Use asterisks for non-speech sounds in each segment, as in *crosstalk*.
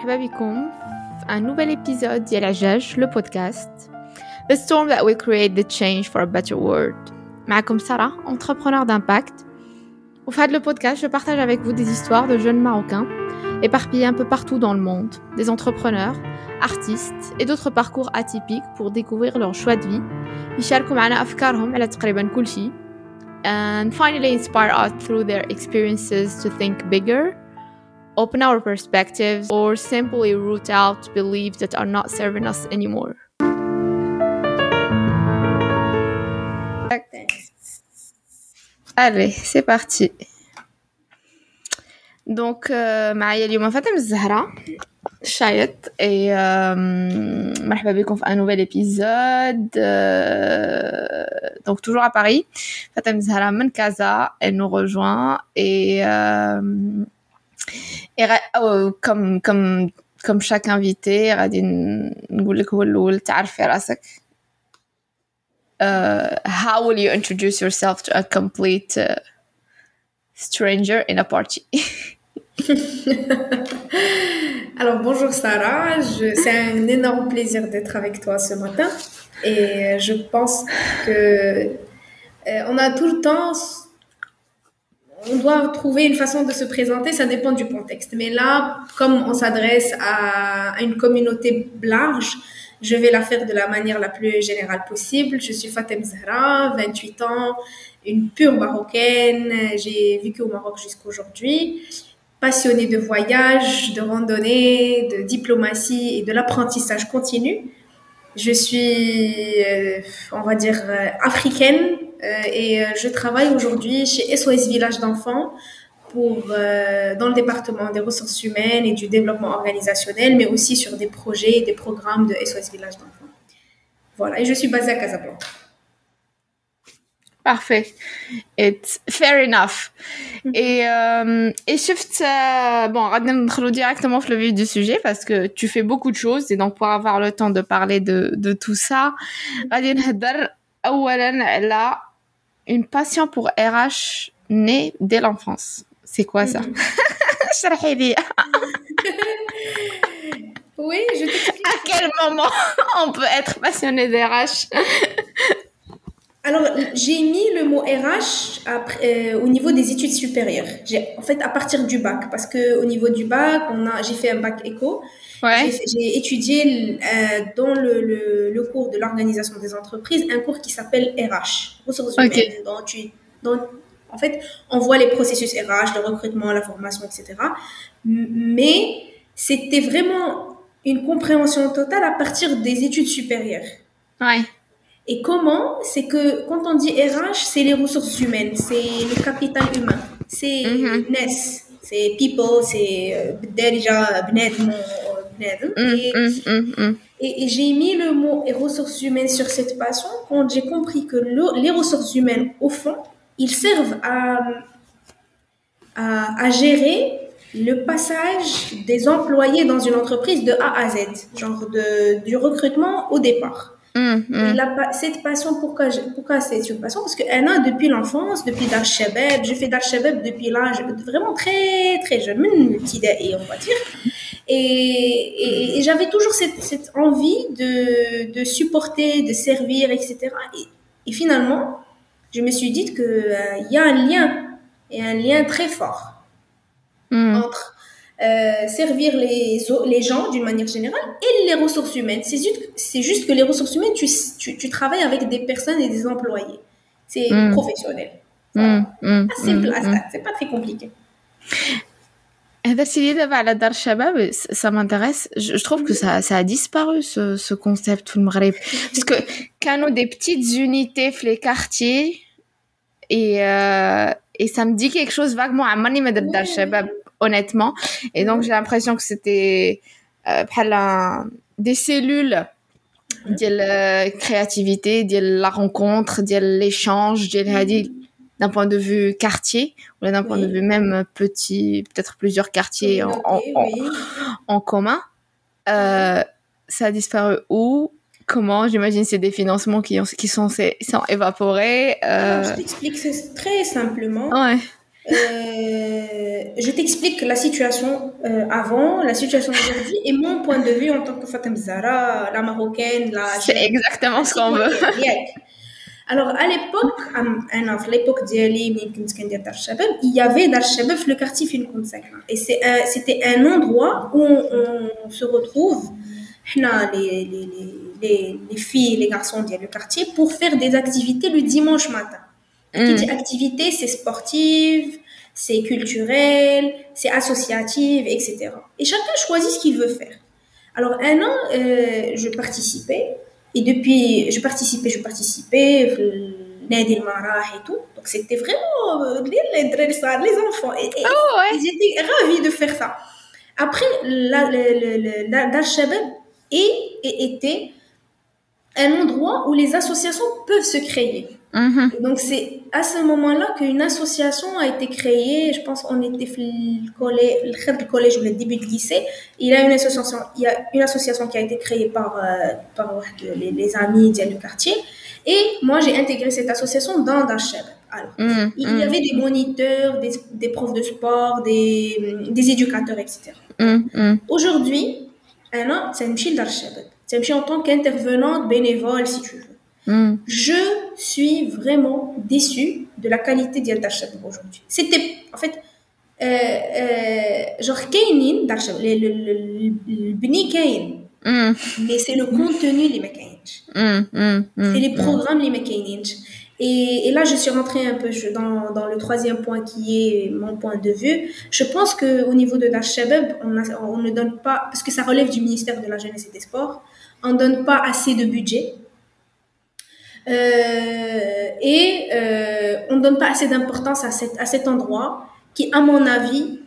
مرحبا بكم في un nouvel épisode ديال عجاج le podcast The storm that will create the change for a better world معكم سارة entrepreneur d'impact Au fait le podcast je partage avec vous des histoires de jeunes marocains éparpillés un peu partout dans le monde des entrepreneurs artistes et d'autres parcours atypiques pour découvrir leur choix de vie يشاركوا معنا أفكارهم على تقريبا كل شيء and finally inspire us through their experiences to think bigger open our perspectives, or simply root out beliefs that are not serving us anymore. Allez, c'est parti. Donc, euh, معايا اليوم فاطمة الزهرة شايط et euh, مرحبا بكم في un nouvel épisode euh, donc toujours à Paris Fatem Zahra من Casa elle nous rejoint et euh, et oh, comme comme comme chaque invité غادي نقول لك هو الاول تعرفي راسك uh, how will you introduce yourself to a complete uh, stranger in a party *laughs* Alors bonjour Sarah, c'est un énorme plaisir d'être avec toi ce matin et je pense que euh, on a tout le temps on doit trouver une façon de se présenter, ça dépend du contexte. Mais là, comme on s'adresse à, une communauté large, je vais la faire de la manière la plus générale possible. Je suis Fatem Zahra, 28 ans, une pure marocaine. J'ai vécu au Maroc jusqu'à aujourd'hui. Passionnée de voyage, de randonnée, de diplomatie et de l'apprentissage continu. Je suis, euh, on va dire, euh, africaine, et euh, je travaille aujourd'hui chez SOS Village d'enfants pour, euh, dans le département des ressources humaines et du développement organisationnel, mais aussi sur des projets et des programmes de SOS Village d'enfants. Voilà, et je suis basée à Casablanca. Parfait. It's fair enough. Mm-hmm. Et, euh, et shift, euh, bon, on directement le vif du sujet parce que tu fais beaucoup de choses et donc pour avoir le temps de parler de, de tout ça, on va une passion pour RH née dès l'enfance. C'est quoi ça? Mhm. *laughs* *laughs* Oui, je t'explique. À quel moment on peut être passionné d'RH *laughs* Alors, j'ai mis le mot RH après, euh, au niveau des études supérieures. En fait, à partir du bac, parce que au niveau du bac, on a, j'ai fait un bac éco. J'ai étudié euh, dans le, le, cours de l'organisation des entreprises un cours qui s'appelle RH, ressources humaines. Donc, tu, en fait, on voit les processus RH, le recrutement, la formation, etc. Mais c'était vraiment une compréhension totale à partir des études supérieures. Ouais. Et comment? C'est que quand on dit RH, c'est les ressources humaines, c'est le capital humain, c'est mm c'est people, c'est déjà et, j'ai mis le mot ressources humaines sur cette passion quand j'ai compris que les ressources humaines, au fond, ils servent à, à, gérer le passage des employés dans une entreprise de A à Z, genre de, du recrutement au départ. Mm, mm. cette passion, pourquoi, pourquoi c'est une passion? Parce qu'elle a depuis l'enfance, depuis Dar je fais Dar depuis l'âge vraiment très très jeune, même petit et on va dire. Et, et, j'avais toujours cette, cette envie de, de, supporter, de servir, etc. Et, finalement, je me suis dit qu'il euh, y a un lien, et un lien très fort mm. entre euh, servir les, les gens d'une manière générale et les ressources humaines. C'est juste, que les ressources humaines, tu, tu, tu, travailles avec des personnes et des employés. C'est mm. professionnel. Mm, mm, simple c'est pas très compliqué. Ça m'intéresse. Je, trouve que ça, ça a disparu ce, ce concept tout le Parce que quand on des petites unités les quartiers et, euh, et ça me dit quelque chose vaguement à Mani Shabab honnêtement. Et donc, j'ai l'impression que c'était euh, des cellules de la créativité, de la rencontre, de l'échange, d'un point de vue quartier, ou d'un point de vue même petit, peut-être plusieurs quartiers en, en, commun. Euh, ça a disparu où Comment J'imagine c'est des financements qui, ont, qui sont, sont évaporés. Euh... je t'explique très simplement. Ouais euh, je t'explique la situation euh, avant, la situation aujourd'hui et mon point de vue en tant que Fatem Zara, la marocaine, la. C'est exactement ce qu'on veut. Alors à l'époque, à l'époque d'Yali, il y avait Dar Shabab le quartier Fin Et c'était un endroit où on, se retrouve, les, les, les, les filles, les garçons du quartier, pour faire des activités le dimanche matin. Mm. activité, c'est sportive, c'est culturel, c'est associative, etc. Et chacun choisit ce qu'il veut faire. Alors, un an, euh, je participais. Et depuis, je participais, je participais, Nadi et tout. Donc, c'était vraiment euh, les enfants. Et, oh, Ils étaient ravis de faire ça. Après, Dar Shabab était un endroit où les associations peuvent se créer. Mm-hmm. Donc c'est à ce moment-là qu'une association a été créée. Je pense qu'on était le collège, le collège ou le début du lycée. Il y a une association, il y a une association qui a été créée par, euh, par les, amis du quartier. Et moi, j'ai intégré cette association dans Dacheb. Alors, mm-hmm. il y avait des moniteurs, des, des profs de sport, des, des éducateurs, etc. Mm-hmm. Aujourd'hui, c'est une chille d'Archeb. C'est en tant qu'intervenante bénévole, si tu veux. Hmm. Je suis vraiment déçue de la qualité d'Yal aujourd'hui. C'était, en fait, euh, euh, genre, Kainin, le, Bni Kain, hmm. mais c'est le contenu, les hmm, C'est les programmes, les et, et, là, je suis rentrée un peu dans, dans, le troisième point qui est mon point de vue. Je pense qu'au niveau de Dash on, on ne donne pas, parce que ça relève du ministère de la Jeunesse et des Sports, on ne donne pas assez de budget et euh, on ne donne pas assez d'importance à, cet, à cet endroit qui, à mon avis,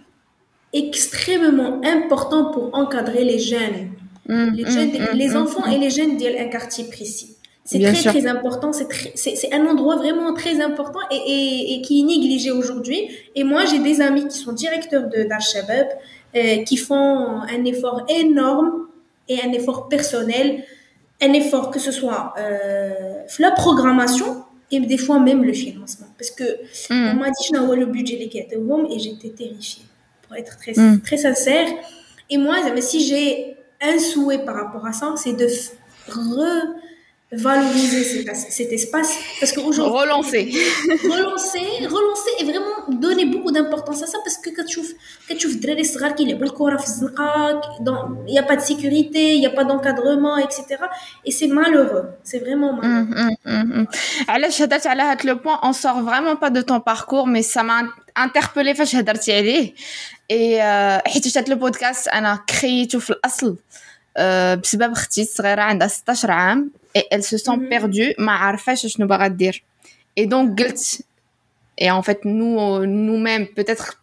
est extrêmement important pour encadrer les jeunes. Mmh, les, jeunes, mmh, les mmh, enfants et les jeunes d'un quartier précis. C'est très, très important. C'est un endroit vraiment très important et, et, et qui est négligé aujourd'hui. Et moi, j'ai des amis qui sont directeurs de d'Al-Shabaab, euh, qui font un effort énorme et un effort personnel un effort, que ce soit euh, la programmation et des fois même le financement. Parce que mm. on m'a dit je le budget les et j'étais terrifiée, pour être très, mm. très sincère. Et moi, si j'ai un souhait par rapport à ça, c'est de re valoriser cet, espace parce qu'aujourd'hui relancer *laughs* relancer relancer et vraiment donner beaucoup d'importance à ça parce que quand tu quand tu الدراري الصغار كيلعبوا الكره في الزنقه il y a pas de sécurité il y a pas d'encadrement etc et c'est malheureux c'est vraiment malheureux علاش هضرت على هذا لو بوين on sort vraiment pas de ton parcours mais ça m'a interpellé فاش هضرتي عليه et حيت هذا البودكاست انا كريته في الاصل بسبب اختي الصغيره عندها 16 عام et elle se sent perdue ما عارفاش شنو باغا دير et donc قلت et en fait nous nous-mêmes peut-être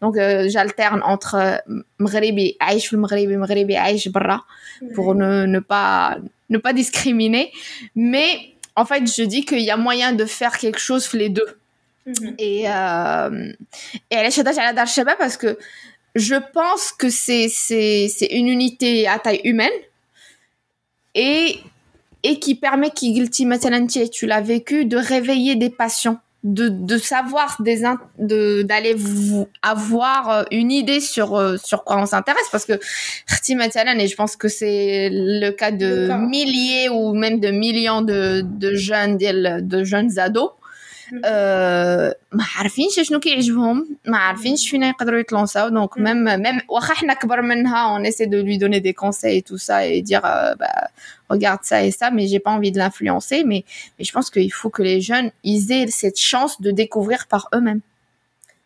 Donc, euh, j'alterne entre euh, Maghribi, Aïch le Maghribi, Maghribi, Aïch Barra, pour ne, ne, pas, ne pas discriminer. Mais en fait, je dis qu'il y a moyen de faire quelque chose les deux. Mhm. Et, elle est à parce que je pense que c'est, c'est une unité à taille humaine et, et qui permet, qui, tu l'as vécu, de réveiller des passions de, de savoir des de d'aller vous avoir euh, une idée sur euh, sur quoi on s'intéresse. Parce que et je pense que c'est le cas de milliers ou même de millions de de jeunes de jeunes ados ما عارفينش شنو كيعجبهم ما عارفينش فين يقدروا يتلونساو دونك ميم ميم واخا حنا كبر منها on essaie de lui donner des conseils et tout ça et dire euh, bah regarde ça et ça mais j'ai pas envie de l'influencer mais mais je pense qu'il faut que les jeunes ils aient cette chance de découvrir par eux-mêmes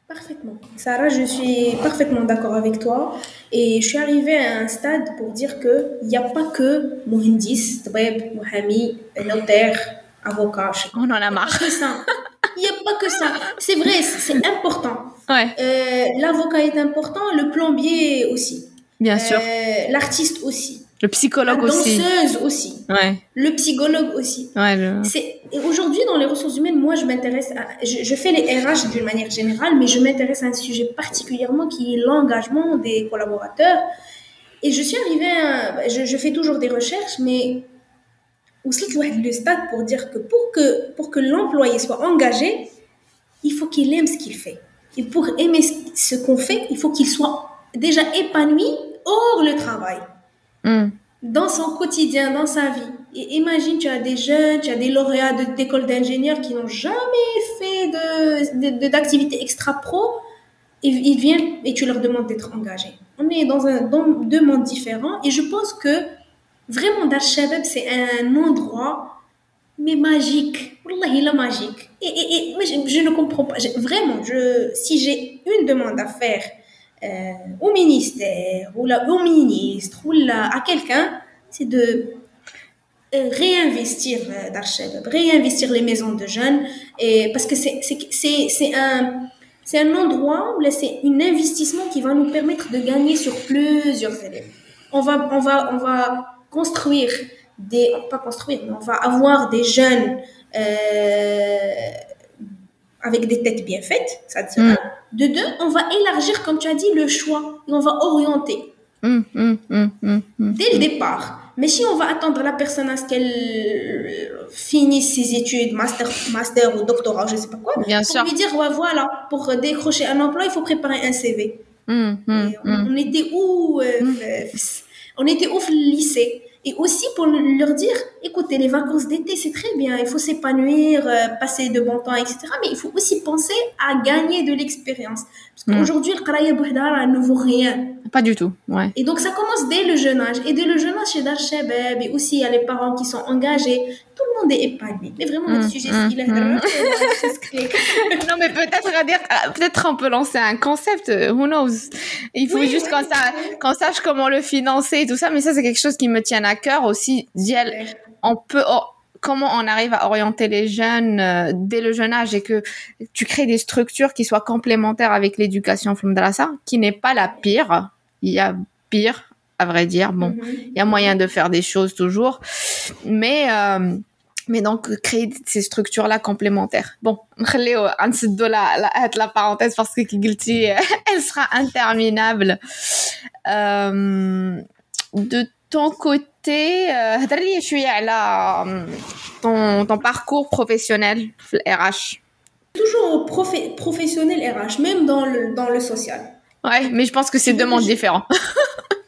Parfaitement. Sarah, je suis parfaitement d'accord avec toi. Et je suis arrivée à un stade pour dire qu'il n'y a pas que Mohindis, Tabeb, Mohami, notaire, avocat. On en a marre. *laughs* Il n'y a pas que ça. C'est vrai, c'est important. Ouais. Euh, L'avocat est important, le plombier aussi. Bien sûr. Euh, L'artiste aussi. Le psychologue La aussi. danseuse aussi. Ouais. Le psychologue aussi. Ouais. le- C'est et aujourd'hui dans les ressources humaines, moi je m'intéresse, à, je, je fais les RH d'une manière générale, mais je m'intéresse à un sujet particulièrement qui est l'engagement des collaborateurs. Et je suis arrivée, à, je, je fais toujours des recherches, mais aussi le stade pour dire que pour que pour que l'employé soit engagé, il faut qu'il aime ce qu'il fait. Et pour aimer ce- qu'on fait, il faut qu'il soit déjà épanoui hors le travail Hmm. dans son quotidien, dans sa vie. Et imagine, tu as des jeunes, tu as des lauréats de- d'écoles d'ingénieurs qui n'ont jamais fait de, de- de- d'activité extra pro, et ils viennent et tu leur demandes d'être engagés. On est dans, un, dans deux mondes différents, et je pense que vraiment Dar Shabab, c'est un endroit, mais magique. Wallah, il est magique. Et, et, et moi, je, ne comprends pas. Vraiment, je, si j'ai une demande à faire euh, au ministère, ou là, au ministre, ou là, à quelqu'un, c'est de euh, réinvestir euh, Dar Shabab, réinvestir les maisons de jeunes, et, parce que c'est, un, c'est un endroit où c'est un investissement qui va nous permettre de gagner sur plusieurs élèves. On va, on va construire des, pas construire, mais on va avoir des jeunes euh, avec des têtes bien faites, ça de Mm. De deux, on va élargir, comme tu as dit, le choix et on va orienter hmm, hmm, hmm. dès le départ. Mais si on va attendre la personne à ce qu'elle finisse ses études, master, master ou doctorat, je sais pas quoi, Bien pour sûr. lui dire, ouais, voilà, pour décrocher un emploi, il faut préparer un CV. Et on, on était où euh, On était au lycée Et aussi pour le- leur dire, écoutez, les vacances d'été, c'est très bien, il faut s'épanouir, euh, passer de bon temps, etc. Mais il faut aussi penser à gagner de l'expérience. Parce Mm. qu'aujourd'hui, le Qaraya Bouhdara ne vaut rien. Pas du tout. Ouais. Et donc, ça commence dès le jeune âge. Et dès le jeune âge, chez Dar Shabab, et aussi, il y a les parents qui sont engagés. Tout le monde est épanoui. Mais vraiment, le sujet, mm, est mm. *laughs* non, mais peut-être euh, peut-être on peut lancer un concept. euh, Who knows? Il faut Oui, juste oui, qu'on c'est sa- vrai. qu'on sache comment le financer et tout ça. Mais ça, c'est quelque chose qui me tient à à cœur aussi d'y aller. On peut, comment on arrive à orienter les jeunes euh, dès le jeune âge et que tu crées des structures qui soient complémentaires avec l'éducation Fumdrasa, qui n'est pas la pire. Il y a pire, à vrai dire. Bon, mhm. il y a moyen de faire des choses toujours. Mais, euh, mais donc, créer ces structures-là complémentaires. Bon, de la, la parenthèse parce que Guilty, *laughs* elle sera interminable. Euh, de ton côté, euh, هضر لي شوية على ton ton parcours professionnel في ال RH. Toujours profé- professionnel RH, même dans le, dans le social. Ouais, mais je pense que c'est Tu veux deux que mondes je- différents. *laughs*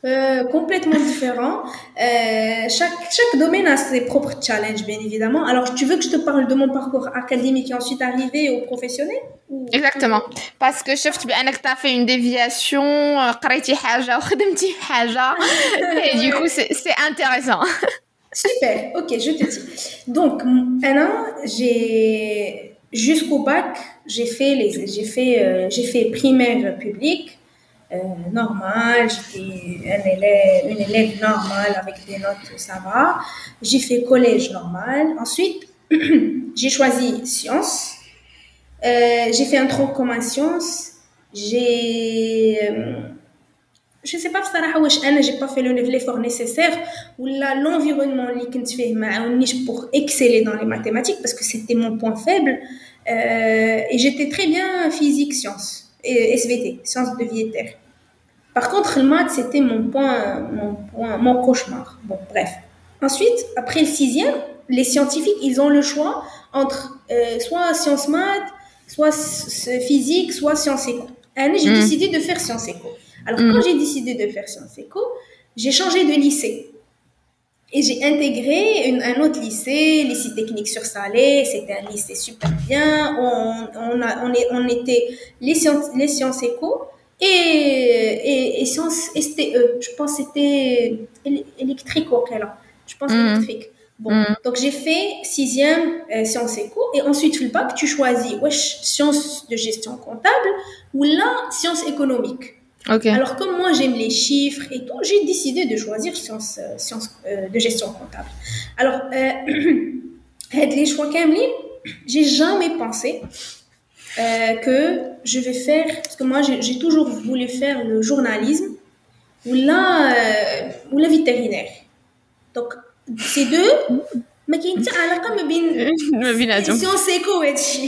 Euh, complètement différent. Euh, chaque, chaque domaine a ses propres challenges, bien évidemment. Alors, tu veux que je te parle de mon parcours académique et ensuite arriver au professionnel ou- Exactement. Parce que شفت بأنك t'as fait une déviation, euh, قريتي حاجة وخدمتي حاجة. Et du coup, c'est c'est intéressant. Super, ok, je te dis. Donc, m- un an, j'ai jusqu'au bac, j'ai fait les, j'ai fait, euh, j'ai fait primaire public, euh, normal, j'étais un élève, une élève normale avec des notes, ça va. J'ai fait collège normal. Ensuite, *clears throat* j'ai choisi sciences. Euh, j'ai fait un tronc commun sciences. J'ai euh, je sais pas بصراحة واش انا j'ai pas fait le l'effort nécessaire ou là l'environnement اللي كنت فيه ما عاونيش pour exceller dans les mathématiques parce que c'était mon point faible euh, et j'étais très bien physique sciences et SVT sciences de vie et terre par contre le maths c'était mon point mon point mon cauchemar bon bref ensuite après le sixième les scientifiques ils ont le choix entre euh, soit sciences maths soit physique soit sciences éco j'ai Mm. décidé de faire sciences éco alors, Mm. quand j'ai décidé de faire Sciences Éco, j'ai changé de lycée. Et j'ai intégré une- un autre lycée, lycée technique sur Salé. C'était un lycée super bien. On, on, a, on, est, on était les sciences, les sciences éco et, et, et sciences STE. Je pense que c'était éle- électrique ou quel Je pense Mm. électrique. Mm. Donc j'ai fait sixième euh, sciences éco et ensuite le bac, tu choisis wesh, sciences de gestion comptable ou là sciences économiques. Okay. Alors comme moi j'aime les chiffres et tout, j'ai décidé de choisir sciences, euh, sciences euh, de gestion comptable. Alors euh, *clears throat* les choix Camille, j'ai jamais pensé que je vais faire parce que moi j'ai toujours voulu faire le journalisme ou la ou la vétérinaire. Donc ces deux, ما كاين حتى علاقه ما بين ما بيناتهم سيونس ايكو وهادشي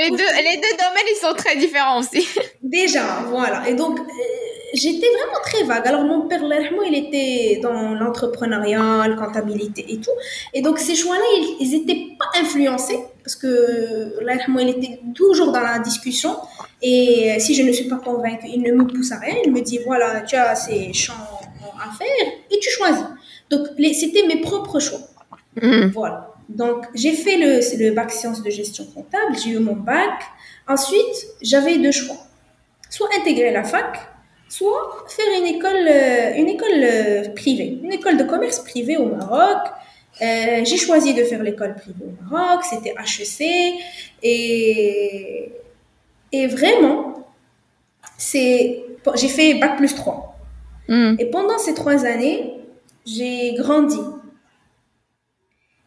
les deux les deux domaines ils sont très différents aussi *laughs* déjà voilà et donc euh, j'étais vraiment très vague alors mon père il était dans l'entrepreneuriat la comptabilité et tout et donc ces choix là ils, étaient pas influencés parce que il était toujours dans la discussion et si je ne suis pas convaincue il ne me pousse à rien il me dit voilà tu as ces champs à faire et tu choisis donc, c'était mes propres choix. Mm. Voilà. Donc, j'ai fait le, le, bac sciences de gestion comptable, j'ai eu mon bac. Ensuite, j'avais deux choix. Soit intégrer la fac, soit faire une école, euh, une école euh, privée, une école de commerce privée au Maroc. Euh, j'ai choisi de faire l'école privée au Maroc, c'était HEC. Et, et vraiment, c'est, j'ai fait bac plus 3. Mm. Et pendant ces trois années, j'ai grandi.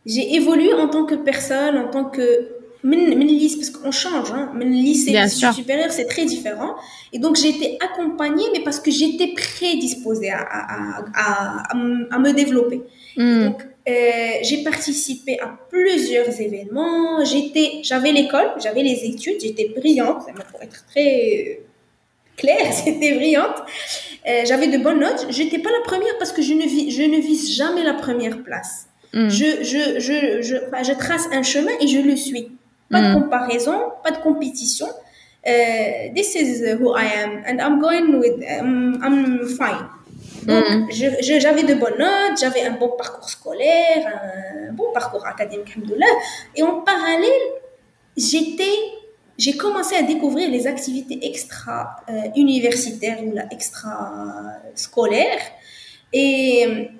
J'ai évolué en tant que personne, en tant que parce qu'on change, hein. lycée supérieur, c'est très différent. Et donc, j'ai été accompagnée, mais parce que j'étais prédisposée à, à, à, à, me développer. Hmm. Donc, euh, j'ai participé à plusieurs événements. J'étais, j'avais l'école, j'avais les études, j'étais brillante, pour être très claire, *laughs* c'était brillante. Euh, j'avais de bonnes notes. J'étais pas la première parce que je ne, vis, je ne vise jamais la première place. Hmm. Je, je, je, je, je, trace un chemin et je le suis. Pas de hmm. comparaison, pas de compétition. Uh, this is who I am and I'm going with, um, I'm fine. Donc, hmm. j'avais de bonnes notes, j'avais un bon parcours scolaire, un bon parcours académique, et en parallèle, j'étais j'ai commencé à découvrir les activités extra-universitaires ou extra-scolaires. Et,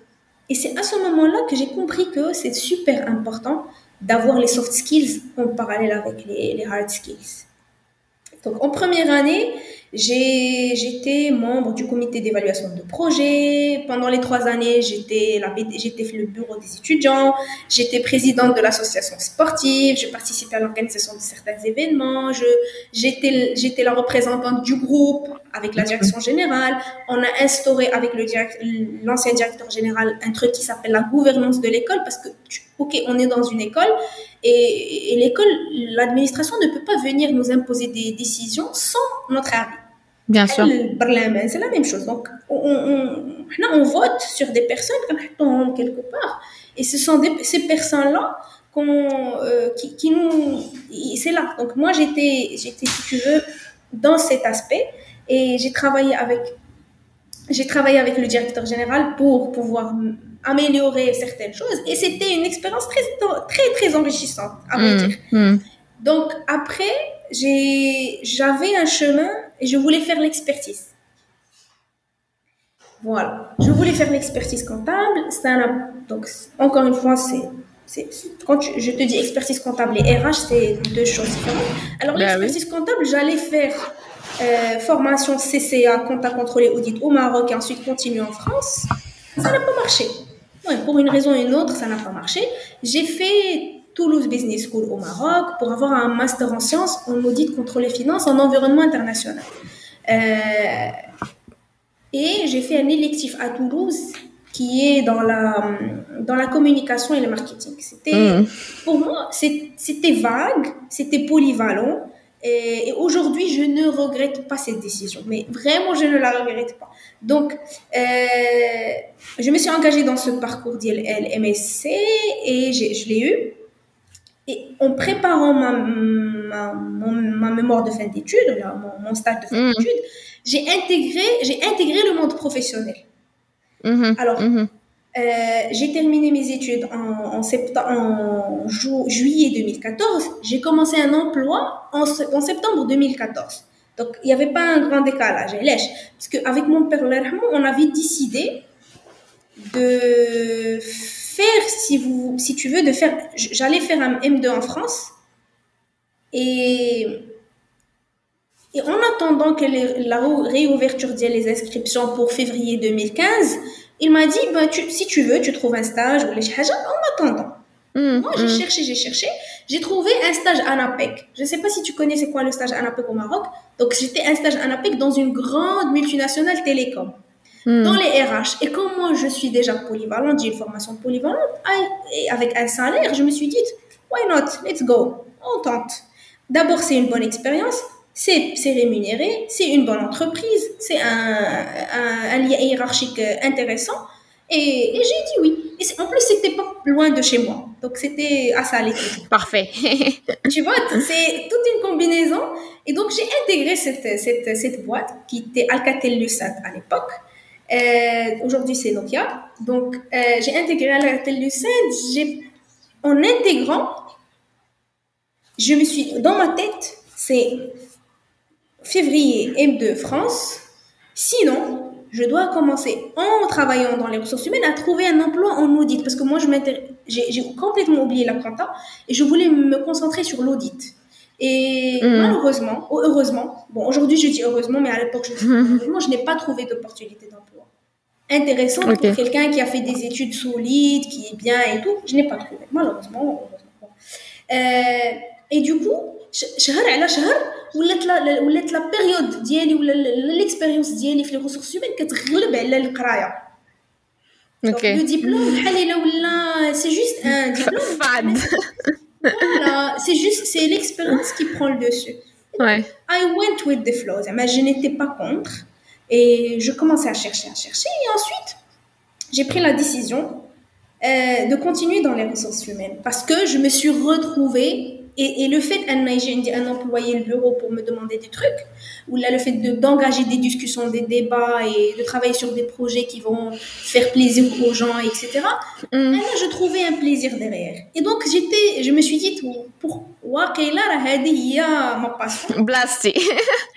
et c'est à ce moment-là que j'ai compris que c'est super important d'avoir les soft skills en parallèle avec les hard skills. Donc en première année, J'étais membre du comité d'évaluation de projet. Pendant les trois années, j'étais le bureau des étudiants. J'étais présidente de l'association sportive. Je participais à l'organisation de certains événements. J'étais la représentante du groupe avec la direction générale. On a instauré avec l'ancien directeur général un truc qui s'appelle la gouvernance de l'école parce que, ok, on est dans une école et, et l'école, l'administration ne peut pas venir nous imposer des décisions sans notre avis. Bien sûr. C'est la même chose. Donc, on, on, on, vote sur des personnes quelque part. Et ce sont des, ces personnes-là euh, qui, qui, nous. C'est là. Donc, moi, j'étais, j'étais, si tu veux, dans cet aspect. Et j'ai travaillé avec. J'ai travaillé avec le directeur général pour pouvoir améliorer certaines choses. Et c'était une expérience très, très, très enrichissante, à vrai mmh, dire. Mmh. Donc, après, j'avais un chemin et je voulais faire l'expertise. Voilà. Je voulais faire l'expertise comptable. Un, donc, encore une fois, c'est, quand je te dis expertise comptable et RH, c'est deux choses différentes. Alors, bah l'expertise comptable, j'allais faire euh, formation CCA, compte à contrôler audit au Maroc et ensuite continuer en France. Ça n'a pas marché. pour une raison ou une autre, ça n'a pas marché. J'ai fait Toulouse Business School au Maroc pour avoir un master en sciences en audit contrôle et finances en environnement international. Euh, et j'ai fait un électif à Toulouse qui est dans la, dans la communication et le marketing. C'était, mmh. Pour moi, c'était vague, c'était polyvalent. Et, aujourd'hui, je ne regrette pas cette décision. Mais vraiment, je ne la regrette pas. Donc, euh, je me suis engagée dans ce parcours d'ILL MSC et je l'ai eu. Et en préparant ma, ma, ma, mémoire de fin d'études, mon, stage de fin mm. d'études, j'ai intégré, j'ai intégré le monde professionnel. Mm-hmm. Alors, mm-hmm. euh, j'ai terminé mes études en, en, septembre, en juillet 2014. J'ai commencé un emploi en, en, septembre 2014. Donc, il n'y avait pas un grand décalage, lèche. Parce qu'avec mon père, on avait décidé de faire, si, vous, si tu veux, de faire. J'allais faire un M2 en France. Et, et en attendant que la réouverture des inscriptions pour février 2015, il m'a dit bah, tu, si tu veux, tu trouves un stage ou les en attendant. Mm, Moi, j'ai mm. cherché, j'ai cherché. J'ai trouvé un stage ANAPEC. Je ne sais pas si tu connais c'est quoi le stage ANAPEC au Maroc. Donc, j'étais un stage ANAPEC dans une grande multinationale télécom, Mm. dans les RH. Et comme moi, je suis déjà polyvalente, j'ai une formation polyvalente, et avec un salaire, je me suis dit, why not? Let's go. On tente. D'abord, c'est une bonne expérience. C'est rémunéré, c'est une bonne entreprise, c'est un, un, un lien hiérarchique intéressant. Et, et j'ai dit oui. Et en plus, c'était pas loin de chez moi. Donc, c'était à Salé. Parfait. *laughs* Tu vois, c'est toute une combinaison. Et donc, j'ai intégré cette, cette, cette boîte qui était Alcatel-Lucent à l'époque. Euh, Aujourd'hui, c'est Nokia. Donc, euh, j'ai intégré Alcatel-Lucent. J'ai- En intégrant, je me suis... Dans ma tête, c'est février M2 France. Sinon, je dois commencer en travaillant dans les ressources humaines à trouver un emploi en audit. Parce que moi, j'ai complètement oublié la compta et je voulais me concentrer sur l'audit. Et Mm. malheureusement, ou heureusement, bon, aujourd'hui je dis heureusement, mais à l'époque je dis heureusement, je n'ai pas trouvé d'opportunité d'emploi intéressante Ok. pour quelqu'un qui a fait des études solides, qui est bien et tout. Je n'ai pas trouvé, malheureusement. heureusement. Euh, et du coup, sh- شهر على شهر ولات لا ولات لا بيريود ديالي ولا ليكسبيريونس ديالي في les ressources humaines كتغلب على القرايه Donc, Ok. le diplôme بحال الا ولا c'est juste un diplôme Fade. voilà c'est juste c'est l'expérience qui prend le dessus. Ouais. I went with the flow mais je n'étais pas contre. Et je commençais à chercher à chercher. Et ensuite j'ai pris la décision euh, de continuer dans les ressources humaines. Parce que je me suis retrouvée et, le fait d'un employé le bureau pour me demander des trucs, ou là le fait d'engager des discussions, des débats et de travailler sur des projets qui vont faire plaisir aux gens, etc. Mm. Ah, là, je trouvais un plaisir derrière. Et donc j'étais, je me suis dit, pourquoi Kayla il y a ma passion Blasté.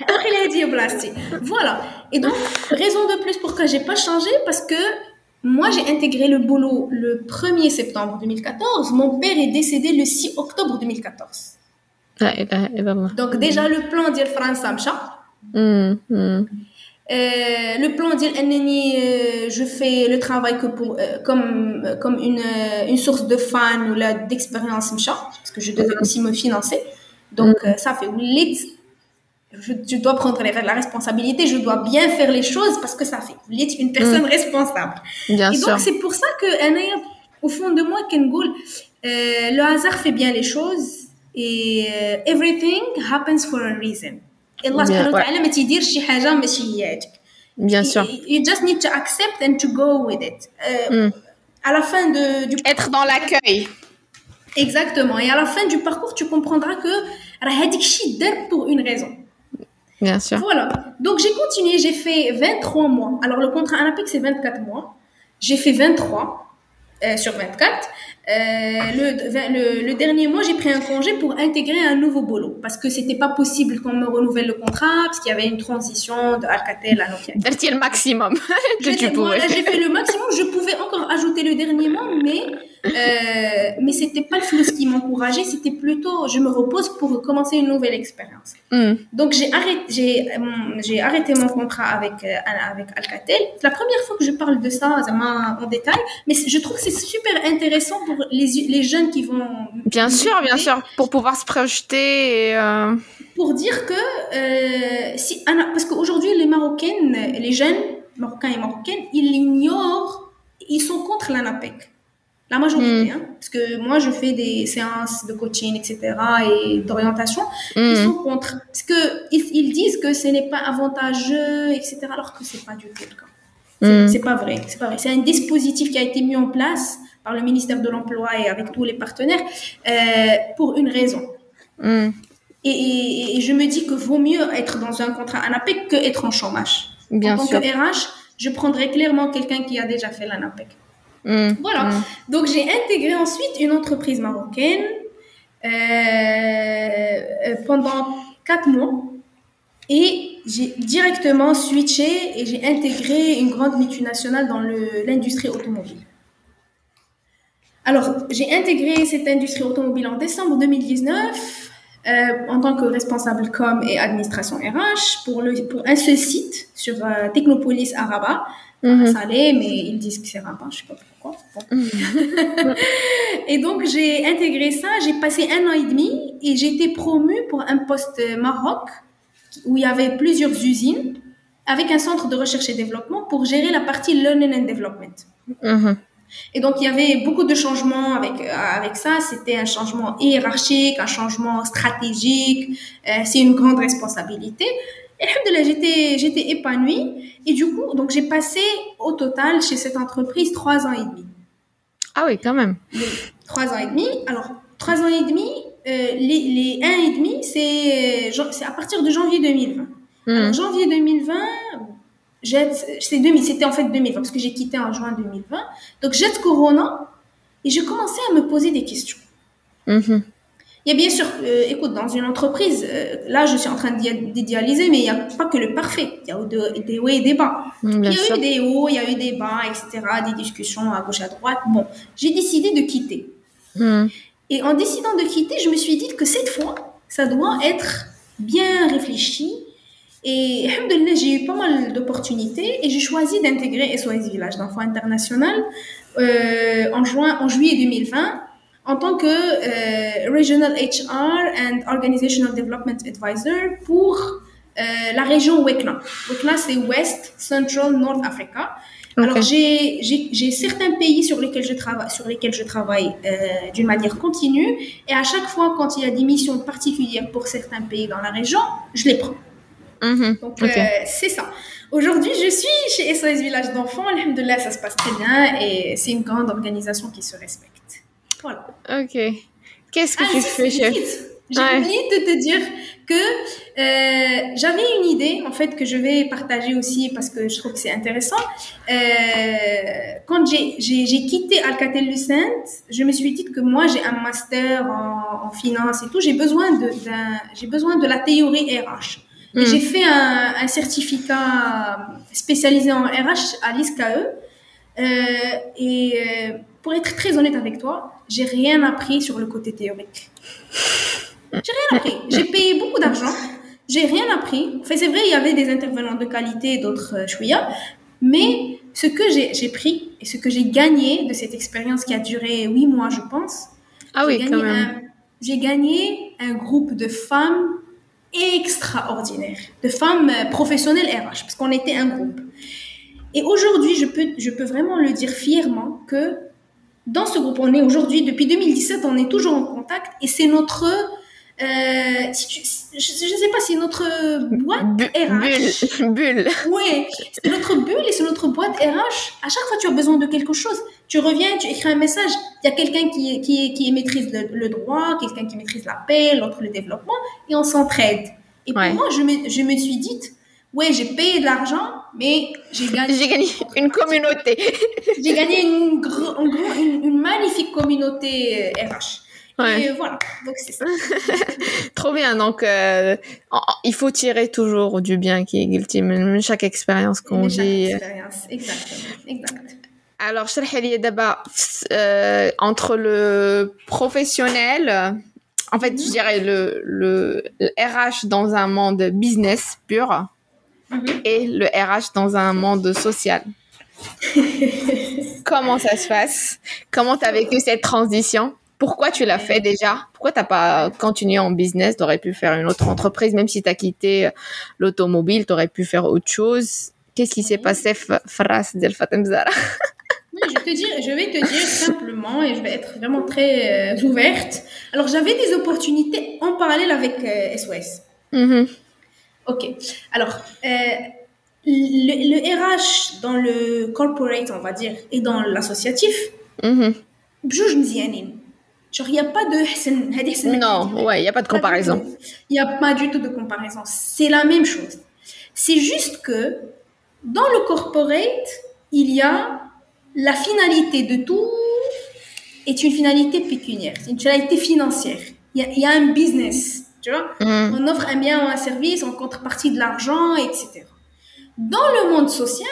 Après, il a dit blasté. Voilà. Et donc, raison de plus pourquoi j'ai pas changé, parce que moi, j'ai intégré le boulot le 1er septembre 2014. Mon père est décédé le 6 octobre 2014. Donc déjà le plan de France Samcha. Mm, mm. le plan dit euh, je fais le travail euh, comme, euh, comme une, source de fans ou d'expérience parce que je devais aussi me financer donc ça fait lit Je, je dois prendre les- la responsabilité, je dois bien faire les choses parce que ça fait lit une personne responsable. Bien Et sûr. donc, c'est pour ça que Anaya, au fond de moi, Kengoul, euh, le hasard fait bien les choses et euh, everything happens for a reason. Et Allah Bien, subhanahu wa ouais. ta'ala ما تيديرش شي حاجة ماشي هي هاديك. Bien You- sûr. You just need to accept and to go with it. Euh, Mm. À la fin de, du Être dans l'accueil. exactement et à la fin du parcours tu comprendras que راه هاديك الشيء دار pour une raison. Bien sûr. Voilà. Donc j'ai continué, j'ai fait 23 mois. Alors le contrat Anapec c'est 24 mois. J'ai fait 23 euh, sur 24. Euh, le, le, le dernier mois, j'ai pris un congé pour intégrer un nouveau boulot parce que c'était pas possible qu'on me renouvelle le contrat parce qu'il y avait une transition de Alcatel à Nokia. C'était le maximum *laughs* que tu pouvais. j'ai fait le maximum. Je pouvais encore ajouter le dernier mois, mais euh, mais c'était pas le flux qui m'encourageait. C'était plutôt, je me repose pour commencer une nouvelle expérience. Mm. Donc j'ai arrêté, j'ai j'ai arrêté mon contrat avec euh, avec Alcatel. C'est la première fois que je parle de ça en détail, mais je trouve que c'est super intéressant pour les les jeunes qui vont. Bien sûr, bien sûr. Pour pouvoir se projeter et, euh, Pour dire que euh, si Anna- parce qu'aujourd'hui les Marocaines, les jeunes Marocains et Marocaines, ils ignorent, ils sont contre l'ANAPEC. La majorité, hein, parce que moi je fais des séances de coaching, etc. et d'orientation. Ils mm. sont contre. Parce que ils, ils disent que ce n'est pas avantageux, etc. Alors que c'est pas du tout le cas. C'est Mm. c'est pas vrai. C'est pas vrai. C'est un dispositif qui a été mis en place par le ministère de l'Emploi et avec tous les partenaires euh, pour une raison. Mm. Et, et- et je me dis que vaut mieux être dans un contrat ANAPEC que être en chômage. Bien en tant sûr. que RH, je prendrais clairement quelqu'un qui a déjà fait l'ANAPEC. Mm. Voilà. Mm. Donc j'ai intégré ensuite une entreprise marocaine euh, euh, pendant quatre mois et j'ai directement switché et j'ai intégré une grande multinationale dans l'industrie automobile. Alors j'ai intégré cette industrie automobile en décembre 2019. Euh, en tant que responsable com et administration RH pour, le, pour un seul site sur euh, Technopolis à Rabat. Mhm. Salé, mais ils disent que c'est Rabat, je sais pas pourquoi. Bon. *laughs* et donc j'ai intégré ça, j'ai passé un an et demi et j'ai été promue pour un poste Maroc où il y avait plusieurs usines avec un centre de recherche et développement pour gérer la partie learning and development. Mhm. Et donc, il y avait beaucoup de changements avec, euh, avec ça. C'était un changement hiérarchique, un changement stratégique. Euh, c'est une grande responsabilité. Et alhamdoulilah, j'étais, j'étais épanouie. Et du coup, donc, j'ai passé au total chez cette entreprise trois ans et demi. Ah oui, quand même. Trois ans et demi. Alors, trois ans et demi, euh, les, les un et demi, c'est, c'est à partir de janvier 2020. Alors, Mhm. janvier 2020, Jet, c'est 2000, c'était en fait 2020 parce que j'ai quitté en juin 2020. Donc Jet Corona et j'ai commencé à me poser des questions. Mhm. Il y a bien sûr, euh, écoute, dans une entreprise, euh, là je suis en train d'idéaliser, mais il n'y a pas que le parfait. Il y a eu de- des hauts et des bas. Bien il y a sûr. eu des hauts, il y a eu des bas, etc., des discussions à gauche, à droite. Bon, j'ai décidé de quitter. Mhm. Et en décidant de quitter, je me suis dit que cette fois, ça doit être bien réfléchi. Et alhamdoulilah, j'ai eu pas mal d'opportunités et j'ai choisi d'intégrer SOS Village d'enfants international euh, en, juin, en juillet 2020 en tant que euh, Regional HR and Organizational Development Advisor pour euh, la région WECNA. WECNA, c'est West Central North Africa. Alors, j'ai- certains pays sur lesquels je travaille, sur lesquels je travaille euh, d'une manière continue, et à chaque fois, quand il y a des missions particulières pour certains pays dans la région, je les prends. Mhm. Donc, euh, c'est ça. Aujourd'hui, je suis chez SOS Village d'enfants. Alhamdoulilah, ça se passe très bien, et c'est une grande organisation qui se respecte. Voilà. Ok. Qu'est-ce que Ah, tu fais chef? J'ai Ouais. oublié de te dire que euh, j'avais une idée, en fait, que je vais partager aussi parce que je trouve que c'est intéressant. Euh, quand j'ai- j'ai j'ai quitté Alcatel Lucent, je me suis dit que moi, j'ai un master en, en finance et tout. J'ai besoin de, d'un- j'ai besoin de la théorie RH. Mm. j'ai fait un, un certificat spécialisé en RH à l'ISKE. Euh, et euh, pour être très honnête avec toi, j'ai rien appris sur le côté théorique. J'ai rien appris. J'ai *laughs* payé beaucoup d'argent. J'ai rien appris. Enfin, c'est vrai, il y avait des intervenants de qualité et d'autres euh, chouïa. Mais ce que j'ai pris et ce que j'ai gagné de cette expérience qui a duré huit mois, je pense, Ah oui, quand même. J'ai gagné un groupe de femmes extraordinaires, de femmes euh, professionnelles RH, parce qu'on était un groupe. Et aujourd'hui, je peux, je peux vraiment le dire fièrement que dans ce groupe, on est aujourd'hui, depuis 2017, on est toujours en contact et c'est notre, euh, si tu- je, je sais pas, c'est notre boîte Bu- RH. bulle. *laughs* Bulle. Ouais, c'est notre bulle et c'est notre boîte RH. À chaque fois, tu as besoin de quelque chose. Tu reviens, tu écris un message. Il y a quelqu'un qui, qui, qui maîtrise le, le droit, quelqu'un qui maîtrise la paix, l'autre le développement, et on s'entraide. Et pour Ouais. moi, je me, je me suis dit, ouais, j'ai payé de l'argent, mais j'ai gagné, *laughs* J'ai gagné une communauté. j'ai gagné une, une, une magnifique communauté euh, RH. Ouais. Voilà, donc. *laughs* Trop bien, donc euh, il faut tirer toujours du bien qui est guilty, mais chaque expérience qu'on dit. Chaque euh. expérience, exactement. Alors, je d'abord euh, entre le professionnel, en fait, je mhm. dirais le, le, RH dans un monde business pur mhm. et le RH dans un monde social. *laughs* Comment ça se passe? Comment tu as vécu cette transition? pourquoi tu l'as fait déjà? Pourquoi t'as pas continué en business? T'aurais pu faire une autre entreprise, même si tu as quitté euh, l'automobile, t'aurais pu faire autre chose. Qu'est-ce qui s'est passé, Faras Del Fatemzara? *laughs* Oui, je, te je vais te dire simplement, et je vais être vraiment très euh, ouverte. Alors, j'avais des opportunités en parallèle avec euh, SOS. Mm-hmm. Ok. Alors, le, le, RH dans le corporate, on va dire, et dans l'associatif, mm-hmm. je me dis, Genre, il n'y a pas de Non, ouais, il n'y a pas de comparaison. Il n'y a pas du tout de comparaison. C'est la même chose. C'est juste que dans le corporate, il y a la finalité de tout est une finalité pécuniaire, c'est une finalité financière. Il y, a, un business, tu vois. Mm. On offre un bien ou un service en contrepartie de l'argent, etc. Dans le monde social,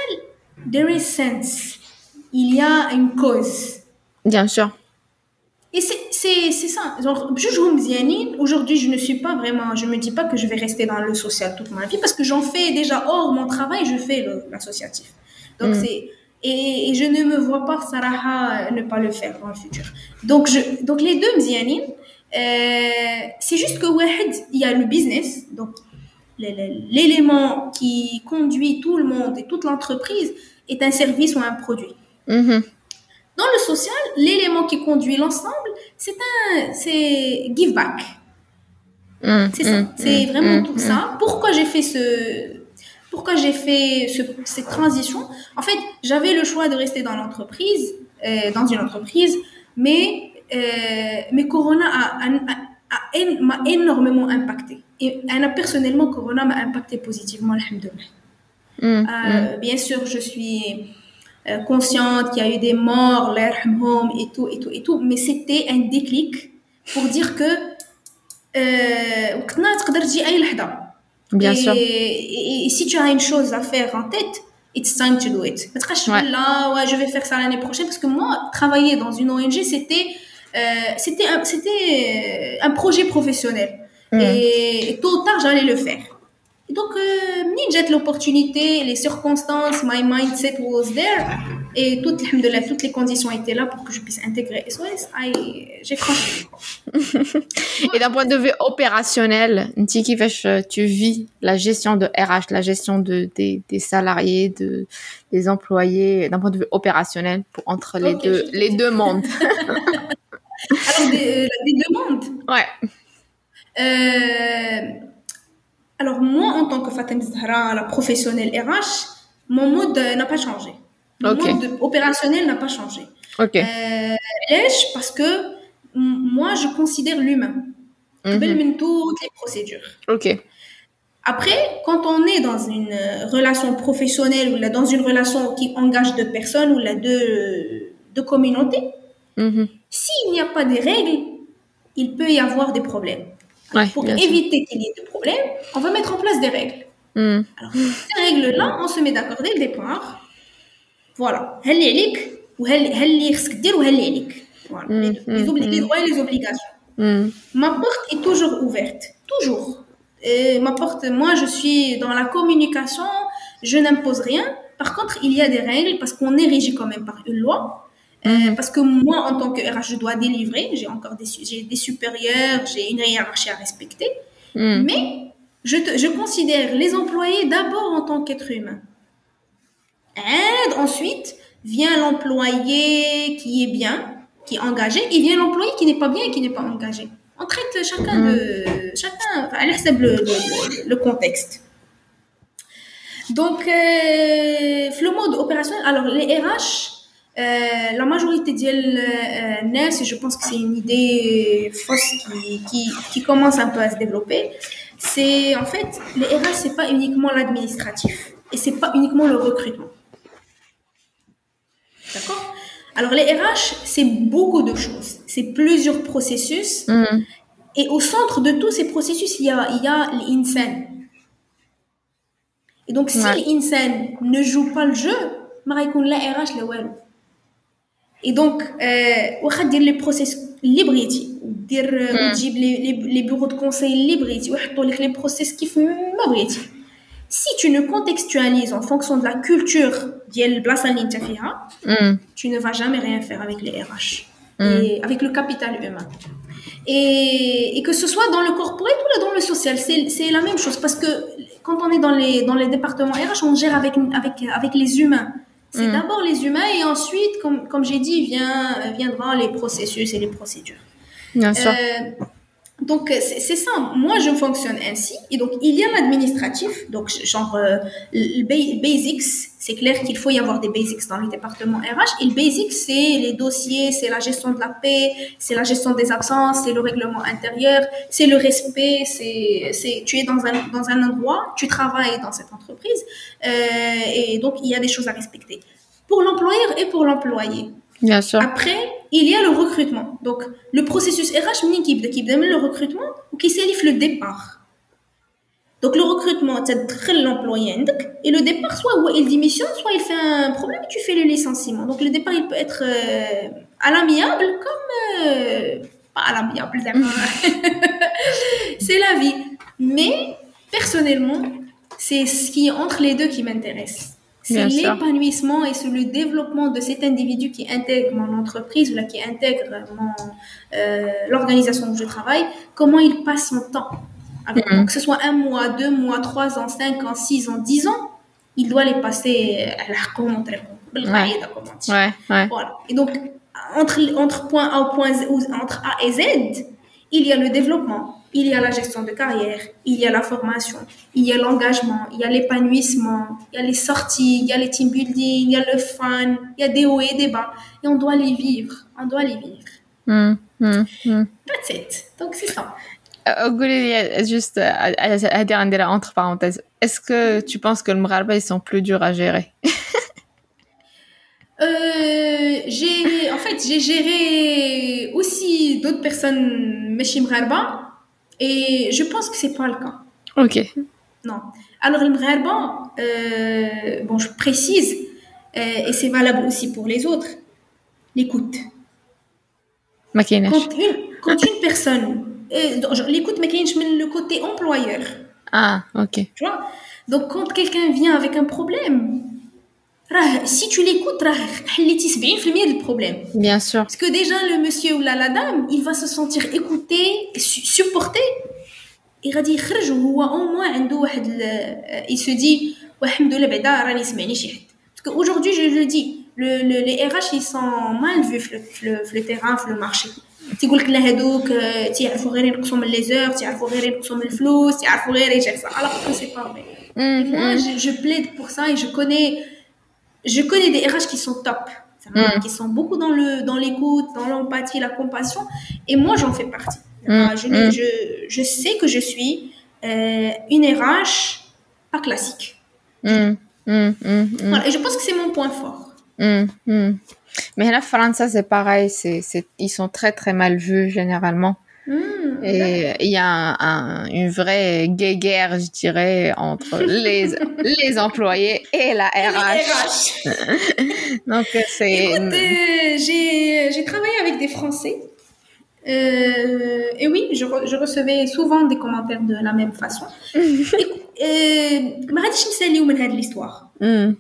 there is sense. Il y a une cause. Bien sûr. Et c'est c'est ça. Genre, je joue Aujourd'hui, je ne suis pas vraiment, je me dis pas que je vais rester dans le social toute ma vie parce que j'en fais déjà hors mon travail, je fais l'associatif. Donc, mm. c'est, et, je ne me vois pas, Sarah, ne pas le faire dans le futur. Donc, je, donc les deux mzianin, euh, c'est juste que il y a le business, donc l'élément qui conduit tout le monde et toute l'entreprise est un service ou un produit. Mm-hmm. Dans le social, l'élément qui conduit l'ensemble, c'est un, c'est give back. Mm, c'est ça. Mm, c'est mm, vraiment tout ça. Pourquoi j'ai fait ce, pourquoi j'ai fait ce, cette transition? En fait, j'avais le choix de rester dans l'entreprise, euh, dans une entreprise, mais euh, mais Corona a, m'a énormément impacté. Et personnellement, Corona m'a impacté positivement, alhamdoulilah. Euh, bien sûr, je suis euh, consciente qu'il y a eu des morts, home et tout, et tout, et tout, mais c'était un déclic pour dire que euh, Bien sûr. Et, si tu as une chose à faire en tête, it's time to do it. Ouais. Là, ouais, je vais faire ça l'année prochaine parce que moi, travailler dans une ONG, c'était euh, c'était un, c'était un projet professionnel. Mm. Et, tôt ou tard, j'allais le faire. Donc, euh, j'ai l'opportunité, les circonstances, my mindset was there. Et toutes, toutes les conditions étaient là pour que je puisse intégrer SOS. J'ai franchi. *laughs* Et d'un point de vue opérationnel, tu vis la gestion de RH, la gestion de, des, des salariés, de, des employés, d'un point de vue opérationnel, pour, entre les, deux, les deux mondes. *laughs* Alors, des, des deux mondes Ouais. Euh, alors moi, en tant que Fatem Zahra, la professionnelle RH, mon mode euh, n'a pas changé. Mon mode opérationnel n'a pas changé. Ok. Euh, parce que moi, je considère l'humain. Mm toutes les procédures. Ok. Après, quand on est dans une euh, relation professionnelle ou là, dans une relation qui engage deux personnes ou là, deux, deux communautés, mhm. s'il n'y a pas de règles, il peut y avoir des problèmes pour éviter qu'il y ait de problèmes, on va mettre en place des règles. Hmm. Alors, ces règles-là, on se met d'accord dès le départ. Voilà. Voilà. Les, hmm. les, les droits et les obligations. Hmm. Ma porte est toujours ouverte. Toujours. Et ma porte, moi, je suis dans la communication, je n'impose rien. Par contre, il y a des règles parce qu'on est régi quand même par une loi. Euh, parce que moi, en tant que RH, je dois délivrer. J'ai encore des, des supérieurs, j'ai une hiérarchie à respecter. Hmm. Mais je, je, considère les employés d'abord en tant qu'être humain. Et ensuite vient l'employé qui est bien, qui est engagé, et vient l'employé qui n'est pas bien et qui n'est pas engagé. On traite chacun de hmm. chacun, enfin, elle le, le, le, contexte. Donc, euh, le mode opérationnel, alors les RH, euh, la majorité des euh, et je pense que c'est une idée fausse qui, qui, commence un peu à se développer, c'est en fait, les RH, c'est pas uniquement l'administratif et c'est pas uniquement le recrutement. D'accord? Alors, les RH, c'est beaucoup de choses, c'est plusieurs processus mm. et au centre de tous ces processus, il y a, il y a. Et donc, si ouais. ne joue pas le jeu, Maraïkoun, la RH, le well. Et donc, euh, dire les process libres, euh، les, bureaux de conseil libres, les process qui font Si tu ne contextualises en fonction de la culture tu ne vas jamais rien faire avec les RH, avec le capital humain. Et, et, que ce soit dans le corporate ou là dans le social, c'est la même chose. Parce que quand on est dans les, dans les départements RH, on gère avec, avec, avec les humains c'est mm. d'abord les humains et ensuite, comme, comme j'ai dit, vient, viendront les processus et les procédures. Bien sûr. Euh, donc, c'est ça. Moi, je fonctionne ainsi. Et donc, il y a l'administratif. Donc, genre, euh, le basics, c'est clair qu'il faut y avoir des basics dans le département RH. Et le basics, c'est les dossiers, c'est la gestion de la paix, c'est la gestion des absences, c'est le règlement intérieur, c'est le respect, c'est, tu es dans un, dans un endroit, tu travailles dans cette entreprise. Euh, et donc, il y a des choses à respecter. Pour l'employeur et pour l'employé. Bien sûr. Après, il y a le recrutement. Donc, le processus RH, une équipe d'équipe le recrutement ou qui s'éliffe le départ. Donc, le recrutement, c'est l'employé et le départ, soit il démissionne, soit il fait un problème et tu fais le licenciement. Donc, le départ, il peut être euh, à l'amiable comme, euh, pas l'amiable. *laughs* c'est la vie. Mais personnellement, c'est ce qui est entre les deux qui m'intéresse. C'est l'épanouissement et c'est le développement de cet individu qui intègre mon entreprise ou là, qui intègre euh, l'organisation où je travaille, comment il passe son temps. Mm-hmm. Que ce soit un mois, deux mois, trois ans, cinq ans, six ans, dix ans, il doit les passer à la remonter. Ouais, ouais. Voilà. Et donc, entre, entre point A, point entre A et Z, il y a le développement, il y a la gestion de carrière, il y a la formation, il y a l'engagement, il y a l'épanouissement, il y a les sorties, il y a les team building, il y a le fun, il y a des hauts et des bas. Et on doit les vivre. On doit les vivre. Mm, mm, mm. That's it. Donc, c'est ça. Euh, juste à dire entre parenthèses, est-ce que tu penses que le Mralba, ils sont plus durs à gérer? *laughs* Euh, j'ai, en fait, j'ai géré aussi d'autres personnes Meshi Mralba et je pense que c'est pas le cas. Ok. Non. Alors, le Mralba, euh, bon, je précise, euh, et c'est valable aussi pour les autres, l'écoute. Quand une, quand une personne l'écoute mais le côté employeur ah ok tu vois? Donc quand quelqu'un vient avec un problème si tu l'écoutes, le problème. Bien sûr. Parce que déjà, le monsieur ou la, dame, il va se sentir écouté, supporté. Il va dire, au moins, euh, il se dit, ben, je le dis, les RH, ils sont mal vus le, terrain, le marché. Tu dis que les gens les heures, tu sont le flou, tu Alors que c'est pas vrai. Mm-hmm. Moi, je plaide pour ça et je connais je connais des RH qui sont top. Mm. qui sont beaucoup dans le dans l'écoute dans l'empathie la compassion. Et moi j'en fais partie. Mm. je, mm. je, je sais que je suis euh, une RH pas classique. Voilà, et je pense que c'est mon point fort. Mais la France, c'est pareil, c'est, ils sont très très mal vus généralement. Hmm, et il y a un, une vraie guéguerre, je dirais, entre *laughs* les, les employés et la RH. *laughs* Donc c'est. Euh, j'ai, j'ai travaillé avec des Français. Euh, et oui, je, je, recevais souvent des commentaires de la même façon. *laughs* et, euh, l'histoire. Hmm.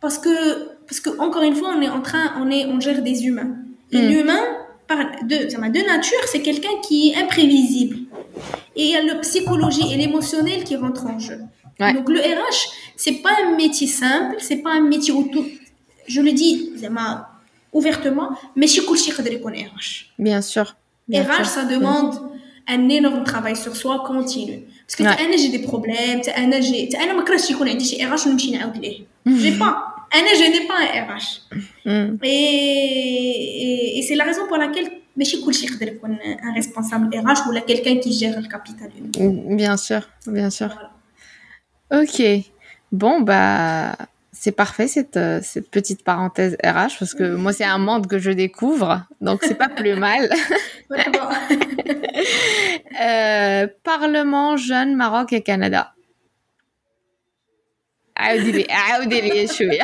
Parce que parce que encore une fois, on est en train, on est, on gère des humains. Et l'humain, de, de nature, c'est quelqu'un qui est imprévisible. Et il y a le psychologie et l'émotionnel qui rentrent en jeu. Donc le RH, c'est pas un métier simple, c'est pas un métier où tout, je le dis ouvertement, mais je suis RH. Bien sûr. Bien RH, ça demande un énorme travail sur soi continu. Parce que ouais. j'ai des problèmes, mhm. j'ai pas, je n'ai pas un RH. Mm. Et, et, c'est la raison pour laquelle mais je suis un responsable RH ou quelqu'un qui gère le capital humain. Bien sûr, bien sûr. Ok. Bon, bah, c'est parfait cette, euh, cette petite parenthèse RH parce que moi, c'est un monde que je découvre, donc c'est pas plus mal. *laughs* *laughs* euh, Parlement jeune Maroc et Canada. عاودي لي parce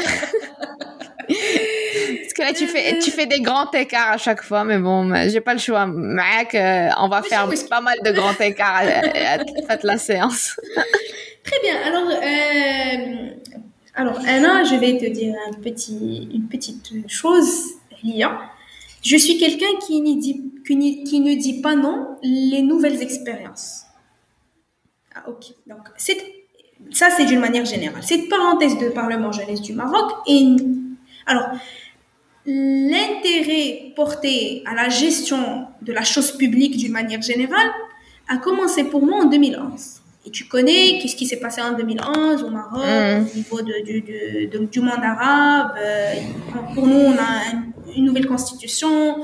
que là tu fais tu fais des grands écarts à chaque fois mais bon j'ai pas le choix. Mac on va faire pas mal de grands écarts à, la séance. *laughs* Très bien alors euh, alors Anna je vais te dire un petit une petite chose Lia. Je suis quelqu'un qui, dit, qui, ne dit pas non les nouvelles expériences. Ah ok donc c'est ça, c'est d'une manière générale. Cette parenthèse de Parlement jeunesse du Maroc est... Alors, l'intérêt porté à la gestion de la chose publique d'une manière générale a commencé pour moi en 2011. Et tu connais qu'est-ce qui s'est passé en 2011 au Maroc, mm. au niveau de, du, du monde arabe. Euh, pour nous, on a une nouvelle constitution,